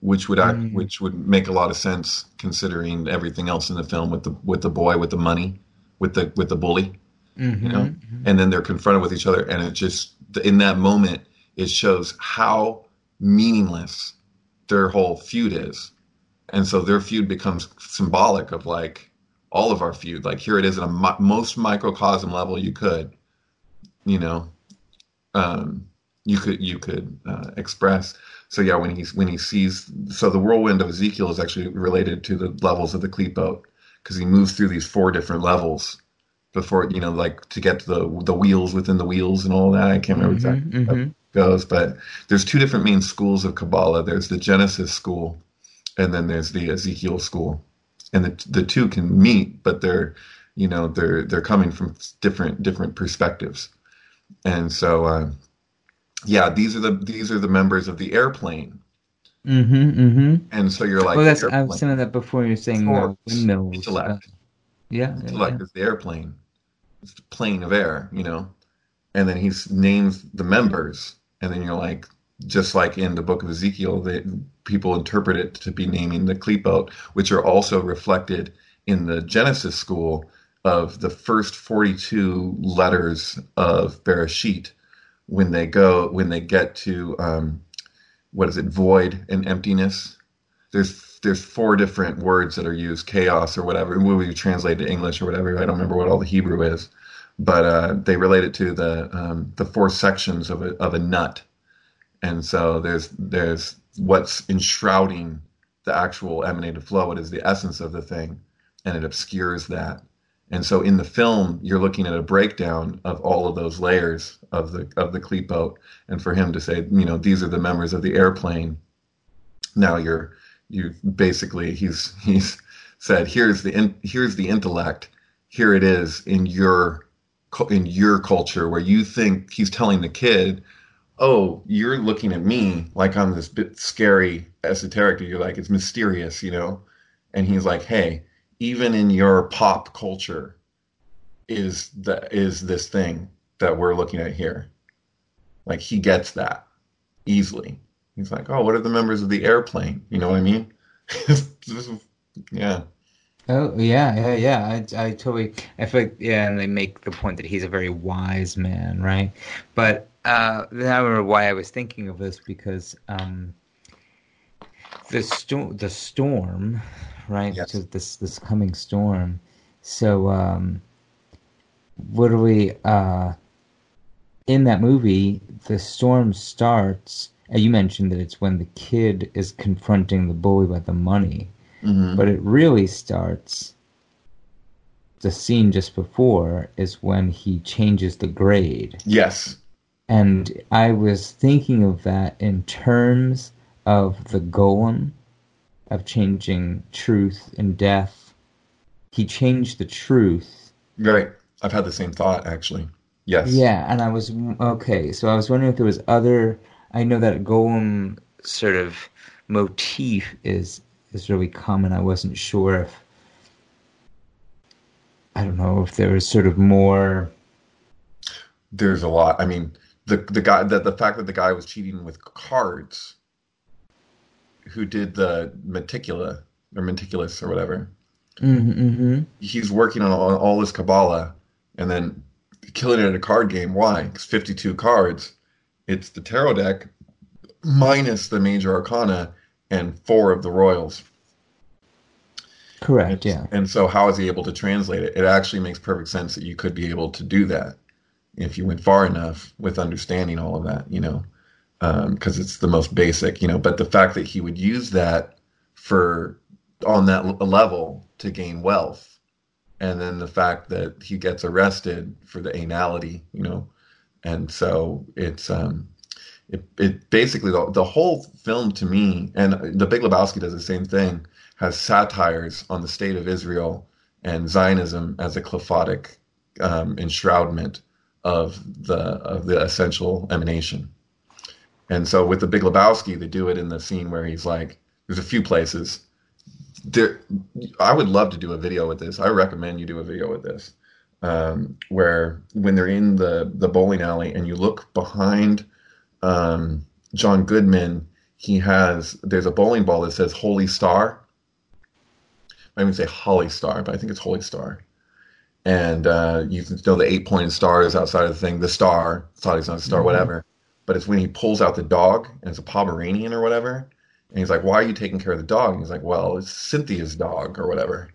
which would act, Mm. which would make a lot of sense considering everything else in the film with the with the boy with the money, with the with the bully, Mm-hmm. you know, and then they're confronted with each other, and it just in that moment it shows how meaningless their whole feud is, and so their feud becomes symbolic of like all of our feud. Like here it is at a most microcosm level you could, you know, um, you could you could uh, express. So yeah, when he's when he sees so the whirlwind of Ezekiel is actually related to the levels of the klipot because he moves through these four different levels before you know like to get to the the wheels within the wheels and all that. I can't remember Mhm, exactly how mhm. it goes, but there's two different main schools of Kabbalah. There's the Genesis school, and then there's the Ezekiel school, and the the two can meet, but they're you know they're they're coming from different different perspectives, and so uh, yeah, these are the these are the members of the airplane, Mm-hmm. Mm-hmm. and so you're like well, that's I've seen that before. You're saying uh, windmills. intellect. uh, yeah. yeah, intellect yeah. is the airplane. It's the plane of air, you know. And then he names the members, and then you're like, just like in the book of Ezekiel, they, people interpret it to be naming the klipot, which are also reflected in the Genesis school of the first 42 letters of Bereshit when they go when they get to um, what is it void and emptiness? There's there's four different words that are used chaos or whatever. When we translate to english or whatever. I don't remember what all the hebrew is. But uh, they relate it to the um, the four sections of a, of a nut. And so there's there's what's enshrouding the actual emanated flow. What is the essence of the thing. And it obscures that and so in the film you're looking at a breakdown of all of those layers of the of the klipot and for him to say you know these are the members of the airplane. Now you're you basically he's he's said here's the in, here's the intellect. Here it is in your in your culture where you think he's telling the kid oh you're looking at me like i'm this bit scary esoteric you're like it's mysterious you know? And he's like hey even in your pop culture is the is this thing that we're looking at here like he gets that easily he's like oh what are the members of the airplane you know what i mean yeah Oh yeah, yeah, yeah. I, I totally. I feel like yeah, and they make the point that he's a very wise man, right? But uh, I remember why I was thinking of this because um, the the storm, right? Yes. This this coming storm. So um, what do we? Uh, in that movie, the storm starts. uh, You mentioned that it's when the kid is confronting the bully about the money. hmm But it really starts. The scene just before is when he changes the grade. yes And I was thinking of that in terms of the golem, of changing truth and death. He changed the truth. right i've had the same thought actually yes Yeah, and I was okay. So I was wondering if there was other. I know that golem sort of motif is is really common. I wasn't sure if I don't know if there was sort of more. there's a lot i mean the the guy that the fact that the guy was cheating with cards who did the meticula or meticulous or whatever Mm-hmm. he's working on all, all this kabbalah and then killing it at a card game why because 52 cards it's the tarot deck minus the major arcana and four of the royals Correct. Yeah. And so, how is he able to translate it? It actually makes perfect sense that you could be able to do that if you went far enough with understanding all of that, you know, because it's the most basic, you know. But the fact that he would use that for on that l- level to gain wealth, and then the fact that he gets arrested for the anality, you know, and so it's um, it, it basically the, the whole film to me, and the Big Lebowski does the same thing has satires on the state of Israel and Zionism as a clephotic um, enshroudment of the of the essential emanation. And so with the Big Lebowski, they do it in the scene where he's like, there's a few places. There, I would love to do a video with this. I recommend you do a video with this, um, where when they're in the the bowling alley and you look behind um, John Goodman, he has there's a bowling ball that says Holy Star. I even say Holly Star, but I think it's Holy Star. And uh, you can know the eight pointed star is outside of the thing, the star. Thought he's not a star, Mhm. whatever. But it's when he pulls out the dog and it's a Pomeranian or whatever. And he's like, Why are you taking care of the dog? And he's like, Well, it's Cynthia's dog or whatever.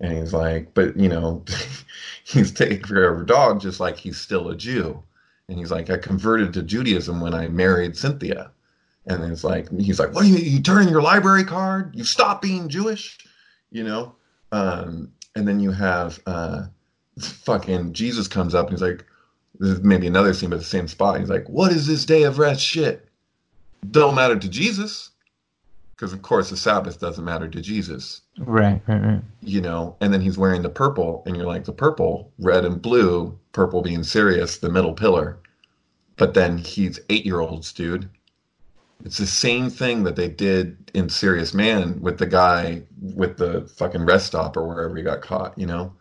And he's like, But you know, he's taking care of her dog just like he's still a Jew. And he's like, I converted to Judaism when I married Cynthia. And it's like he's like, What are you you turning your library card? You stop being Jewish? You know? Um, and then you have uh, fucking Jesus comes up and he's like, maybe another scene, but the same spot. He's like, "What is this day of rest shit? Don't matter to Jesus." Because of course the Sabbath doesn't matter to Jesus. Right, right, right. you know, and then he's wearing the purple, and you're like, the purple, red and blue, purple being serious, the middle pillar. But then he's eight year olds, dude. It's the same thing that they did in Serious Man with the guy with the fucking rest stop or wherever he got caught, you know?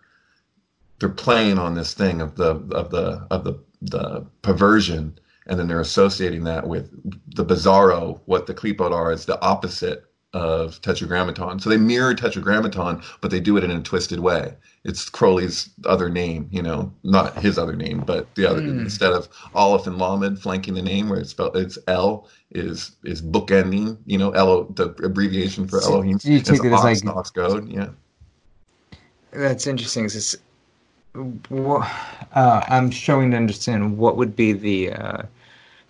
They're playing on this thing of the of the of the the perversion and then they're associating that with the bizarro, what the Klipot are is the opposite of Tetragrammaton. So they mirror Tetragrammaton, but they do it in a twisted way. It's Crowley's other name, you know, not his other name, but the other Mm. instead of Aleph and Lamed flanking the name where it's spelled it's L is is bookending, you know, Elo the abbreviation for So Elohim. you take it as like- goad, yeah. That's interesting. It's, uh, I'm struggling to understand what would be the uh,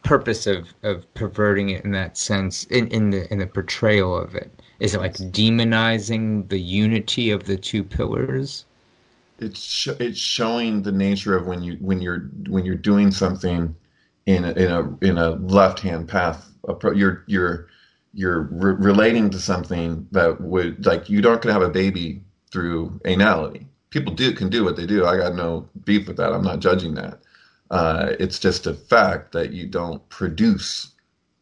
purpose of, of perverting it in that sense, in, in the in the portrayal of it. Is it like demonizing the unity of the two pillars? it's sh- it's showing the nature of when you when you're when you're doing something in a, in a in a left hand path you're you're you're re- relating to something that would like you don't gonna have a baby through anality people do can do what they do. I got no beef with that. I'm not judging that. Uh, it's just a fact that you don't produce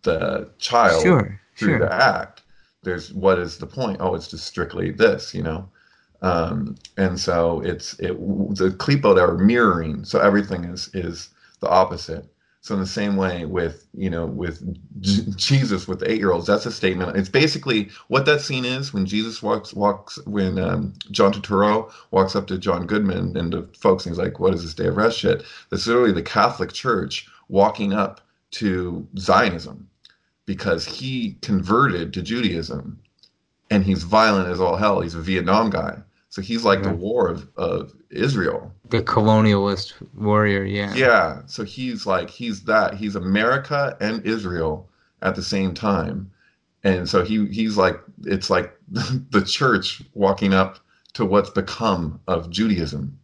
the child Sure, through sure. the act. There's what is the point? Oh it's just strictly this you know? Um, and so it's it the klipot are mirroring. So everything is is the opposite so in the same way with you know with J- jesus with eight year olds that's a statement. It's basically what that scene is when jesus walks walks when um, john turturro walks up to john goodman and the folks and he's like what is this day of rest shit? That's literally the catholic church walking up to zionism because he converted to judaism and he's violent as all hell. He's a vietnam guy. So he's like the war of, of israel The colonialist warrior, yeah. yeah. So he's like he's that. He's America and Israel at the same time. And so he he's like it's like the church walking up to what's become of Judaism.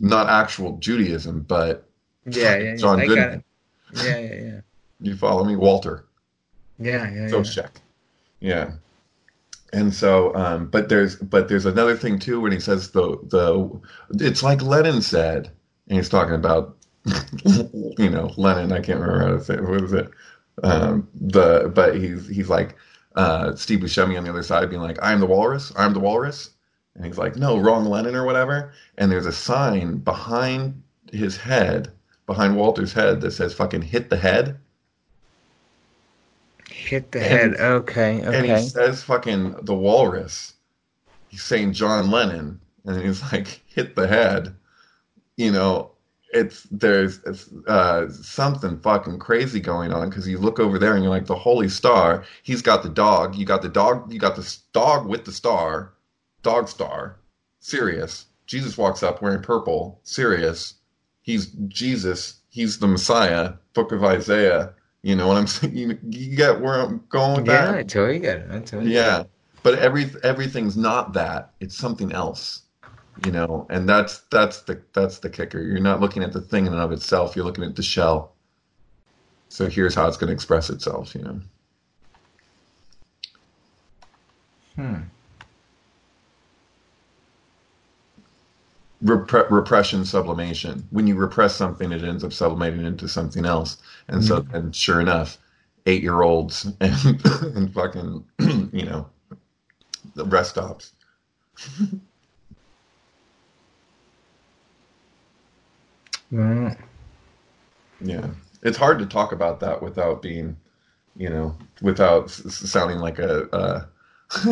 Not actual Judaism, but Yeah, yeah, yeah. John I Goodman. Yeah, yeah, yeah. You follow me? Walter. Yeah, yeah, So yeah. check. Yeah. And so, um, but there's but there's another thing too when he says the the it's like Lenin said, and he's talking about you know Lenin. I can't remember how to say it. What is it? Um, the but he's he's like uh, Steve Buscemi on the other side being like, "I am the walrus. I'm the walrus," and he's like, "No, wrong Lenin or whatever." And there's a sign behind his head, behind Walter's head, that says "fucking hit the head." Hit the And- head. Okay, and he says fucking the walrus. He's saying John Lennon, and he's like hit the head. You know, it's there's it's, uh, something fucking crazy going on because you look over there and you're like the Holy Star. He's got the dog. You got the dog. You got the dog with the star, dog star, Sirius. Jesus walks up wearing purple. Sirius. He's Jesus. He's the Messiah. Book of Isaiah. You know what I'm saying? You, you get where I'm going with yeah, that? I totally get it. I totally get Yeah, it. but every everything's not that. It's something else, you know. And that's that's the that's the kicker. You're not looking at the thing in and of itself. You're looking at the shell. So here's how it's going to express itself, you know. Hmm. Repre- repression, sublimation. When you repress something, it ends up sublimating into something else. And so, and sure enough, eight year olds and and fucking, you know, the rest stops. Yeah, it's hard to talk about that without being, you know, without s- s- sounding like a. Uh,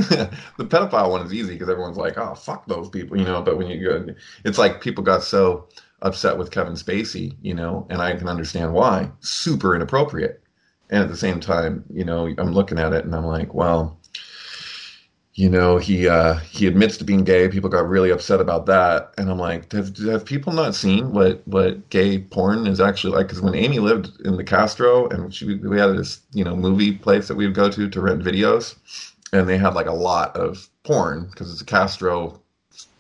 the pedophile one is easy because everyone's like, "Oh, fuck those people," you know. But when you go, it's like people got so upset with Kevin Spacey, you know, and I can understand why. Super inappropriate, and at the same time, you know, I'm looking at it and I'm like, well, you know, he uh, he admits to being gay. People got really upset about that, and I'm like, have, have people not seen what what gay porn is actually like? Because when Amy lived in the Castro, and she, we had this you know movie place that we would go to to rent videos, and they had like a lot of porn because it's a Castro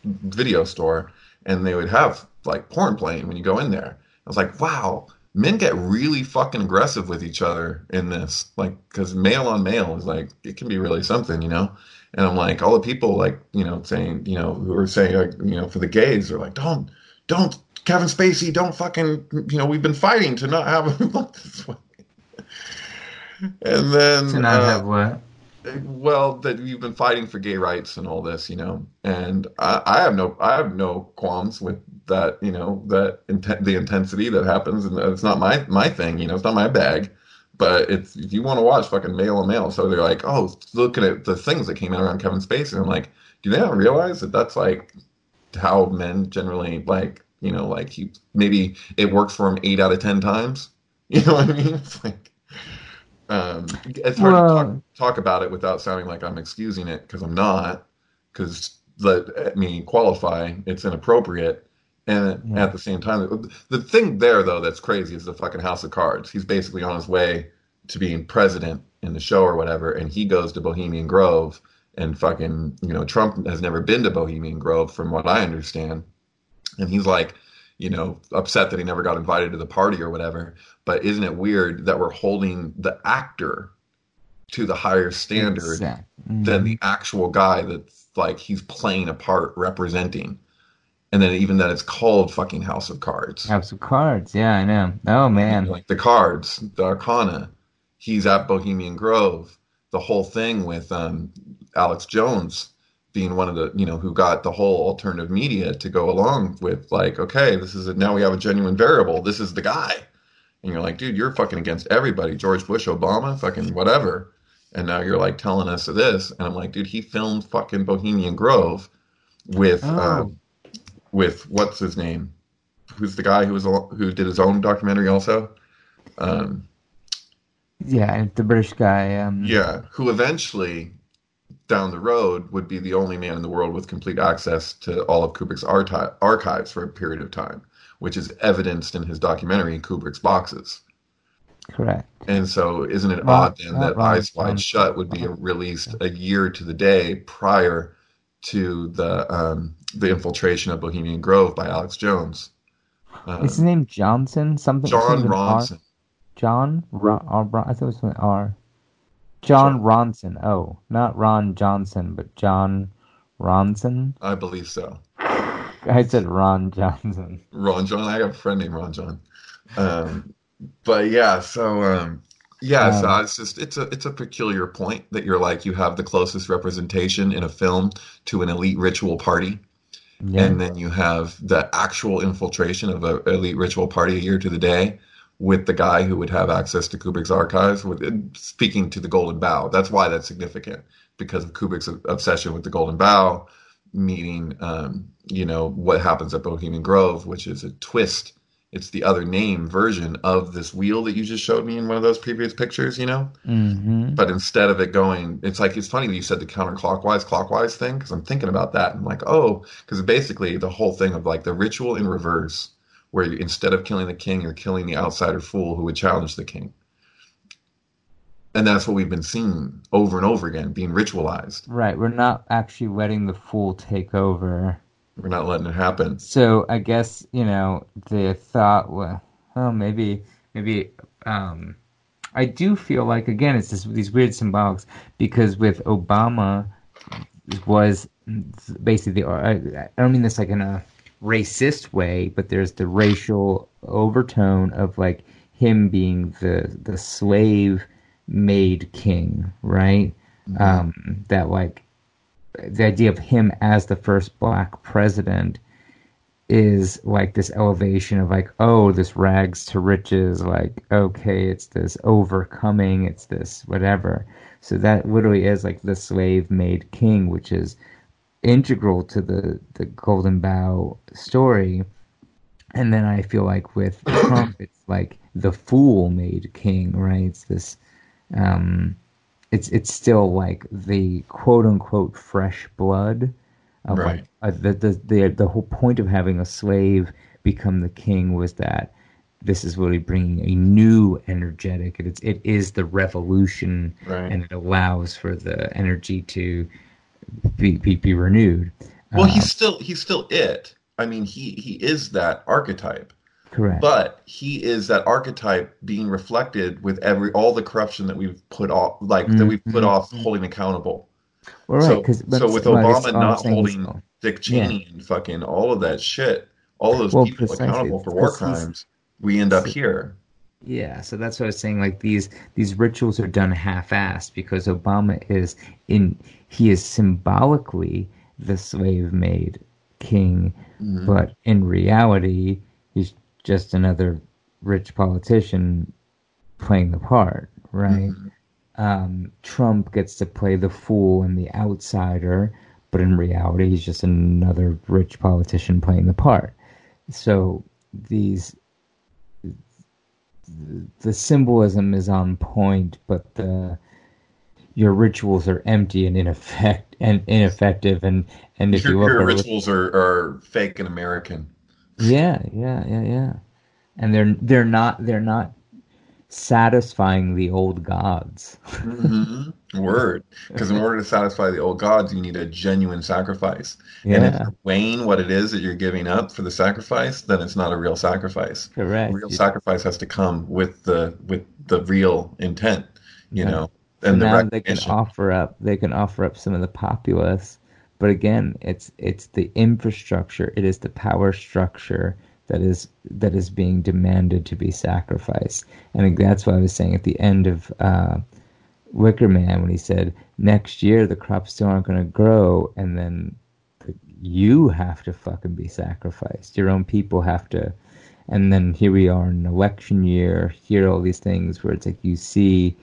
video store, and they would have like porn playing when you go in there. I was like, wow, men get really fucking aggressive with each other in this, like, because male on male is like it can be really something, you know. And I'm like, all the people like, you know, saying, you know, who are saying, like, you know, for the gays, are like, don't, don't, Kevin Spacey, don't fucking, you know, we've been fighting to not have him look this way. and then To not uh, have what? Well that you've been fighting for gay rights and all this you know and i, I have no i have no qualms with that you know that inten- the intensity that happens and it's not my my thing you know it's not my bag but it's if you want to watch fucking male on male so they're like oh looking at the things that came out around kevin spacey and i'm like do they not realize that that's like how men generally like you know like he maybe it works for him eight out of ten times? You know what i mean? It's like um, it's hard to talk, talk about it without sounding like I'm excusing it because I'm not. Because let me qualify, it's inappropriate. And Yeah. at the same time, the thing there though that's crazy is the fucking House of Cards. He's basically on his way to being president in the show or whatever, and he goes to Bohemian Grove. And fucking, you know, Trump has never been to Bohemian Grove, from what I understand. And he's like, you know, upset that he never got invited to the party or whatever. But isn't it weird that we're holding the actor to the higher standard Exact- than the actual guy that's like he's playing a part representing? And then even that it's called fucking House of Cards. House of Cards. Yeah, I know. Oh man. Like the cards, the Arcana. He's at Bohemian Grove. The whole thing with um, Alex Jones being one of the, you know, who got the whole alternative media to go along with, like, okay, this is a, now we have a genuine variable. This is the guy. And you're like, dude, you're fucking against everybody. George Bush, Obama, fucking whatever. And now you're like telling us this. And I'm like, dude, he filmed fucking Bohemian Grove with, Oh. um, with what's his name? Who's the guy who was who did his own documentary also? Um, Yeah, the British guy. Um, yeah, who eventually down the road would be the only man in the world with complete access to all of Kubrick's arti- archives for a period of time, which is evidenced in his documentary Kubrick's Boxes. Correct. And so, isn't it odd then that Eyes Wide Johnson. Shut would be released a year to the day prior to the um, the infiltration of Bohemian Grove by Alex Jones? Uh, Is his name Johnson? Something. John R? Ronson. John? R, Ron- I thought it was something R. Jon Ronson. Oh, not Ron Johnson, but Jon Ronson. I believe so. I said Ron Johnson. Ron John. I have a friend named Ron John. Um, but yeah, so um, yeah, so Um, it's just it's a it's a peculiar point that you're like you have the closest representation in a film to an elite ritual party, Yeah. and then you have the actual infiltration of an elite ritual party year to the day with the guy who would have access to Kubrick's archives. With speaking to the Golden Bough, that's why that's significant because of Kubrick's obsession with the Golden Bough, meaning um, you know what happens at Bohemian Grove, which is a twist. It's the other name version of this wheel that you just showed me in one of those previous pictures, you know. hmm But instead of it going, it's like it's funny that you said the counterclockwise, clockwise thing because I'm thinking about that. And I'm like, oh, because basically the whole thing of like the ritual in reverse, where you, instead of killing the king, you're killing the outsider fool who would challenge the king. And that's what we've been seeing over and over again, being ritualized. Right. We're not actually letting the fool take over. We're not letting it happen. So I guess you know the thought. Well, oh, maybe maybe. Um, I do feel like again it's this, these weird symbolics because with Obama was basically the. I, I don't mean this like in a racist way, but there's the racial overtone of like him being the the slave made king, right? Um, that like the idea of him as the first black president is like this elevation of like oh this rags to riches like okay it's this overcoming it's this whatever so that literally is like the slave made king which is integral to the the golden bough story and then i feel like with trump it's like the fool made king right it's this um it's it's still like the quote unquote fresh blood of Right. like uh, the, the the the whole point of having a slave become the king was that this is really bringing a new energetic it's it is the revolution Right. and it allows for the energy to be be, be renewed Well, Uh, he's still he's still it. I mean, he he is that archetype. Correct. But he is that archetype being reflected with every all the corruption that we've put off, like that we've put Mhm. off holding accountable. well, so, so with what I was- Obama not holding Dick Cheney and fucking all of that shit, all those Well, people accountable for war crimes, we end up here. Yeah, so that's what I was saying. Like these these rituals are done half-assed because Obama is in he is symbolically the slave-made king, Mhm. but in reality, he's just another rich politician playing the part, right? Mhm. Um, Trump gets to play the fool and the outsider, but in reality, he's just another rich politician playing the part. So these the symbolism is on point, but the your rituals are empty and ineffect and ineffective. And and if your, you look your rituals are, are fake and American. yeah, yeah, yeah, yeah, and they're they're not they're not satisfying the old gods. hmm Word. Because in order to satisfy the old gods, you need a genuine sacrifice. And if Yeah, you're weighing what it is that you're giving up for the sacrifice, then it's not a real sacrifice. correct. Real You- sacrifice has to come with the with the real intent, you Yeah. know, So and the now they can offer up they can offer up some of the populace but again it's it's the infrastructure it is the power structure that is that is being demanded to be sacrificed. And that's why i was saying at the end of uh, wicker man when he said next year the crops still aren't going to grow and then the, you have to fucking be sacrificed. Your own people have to and then here we are in election year here all these things where it's like you see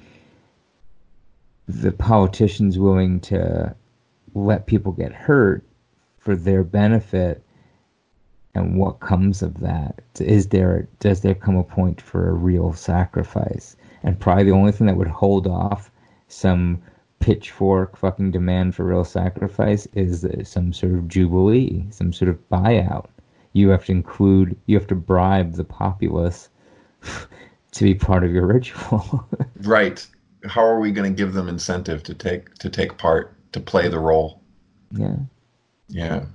the politicians willing to let people get hurt for their benefit and what comes of that is there does there come a point for a real sacrifice and probably the only thing that would hold off some pitchfork fucking demand for real sacrifice is some sort of jubilee some sort of buyout you have to include you have to bribe the populace to be part of your ritual Right. How are we going to give them incentive to take to take part, to play the role? yeah Yeah.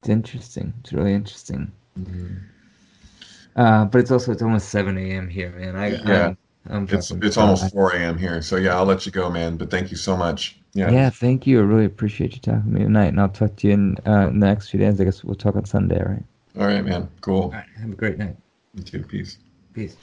It's interesting. It's really interesting. Uh, but it's also it's almost seven a.m. here, man. I Yeah. I'm, I'm It's it's almost 4 a.m. here. So yeah, I'll let you go, man. But thank you so much. Yeah. Yeah. thank you. I really appreciate you talking to me tonight, and I'll talk to you in, uh, in the next few days. I guess we'll talk on Sunday, all right? All right, man. Cool. All right. Have a great night. You too. Peace. Peace.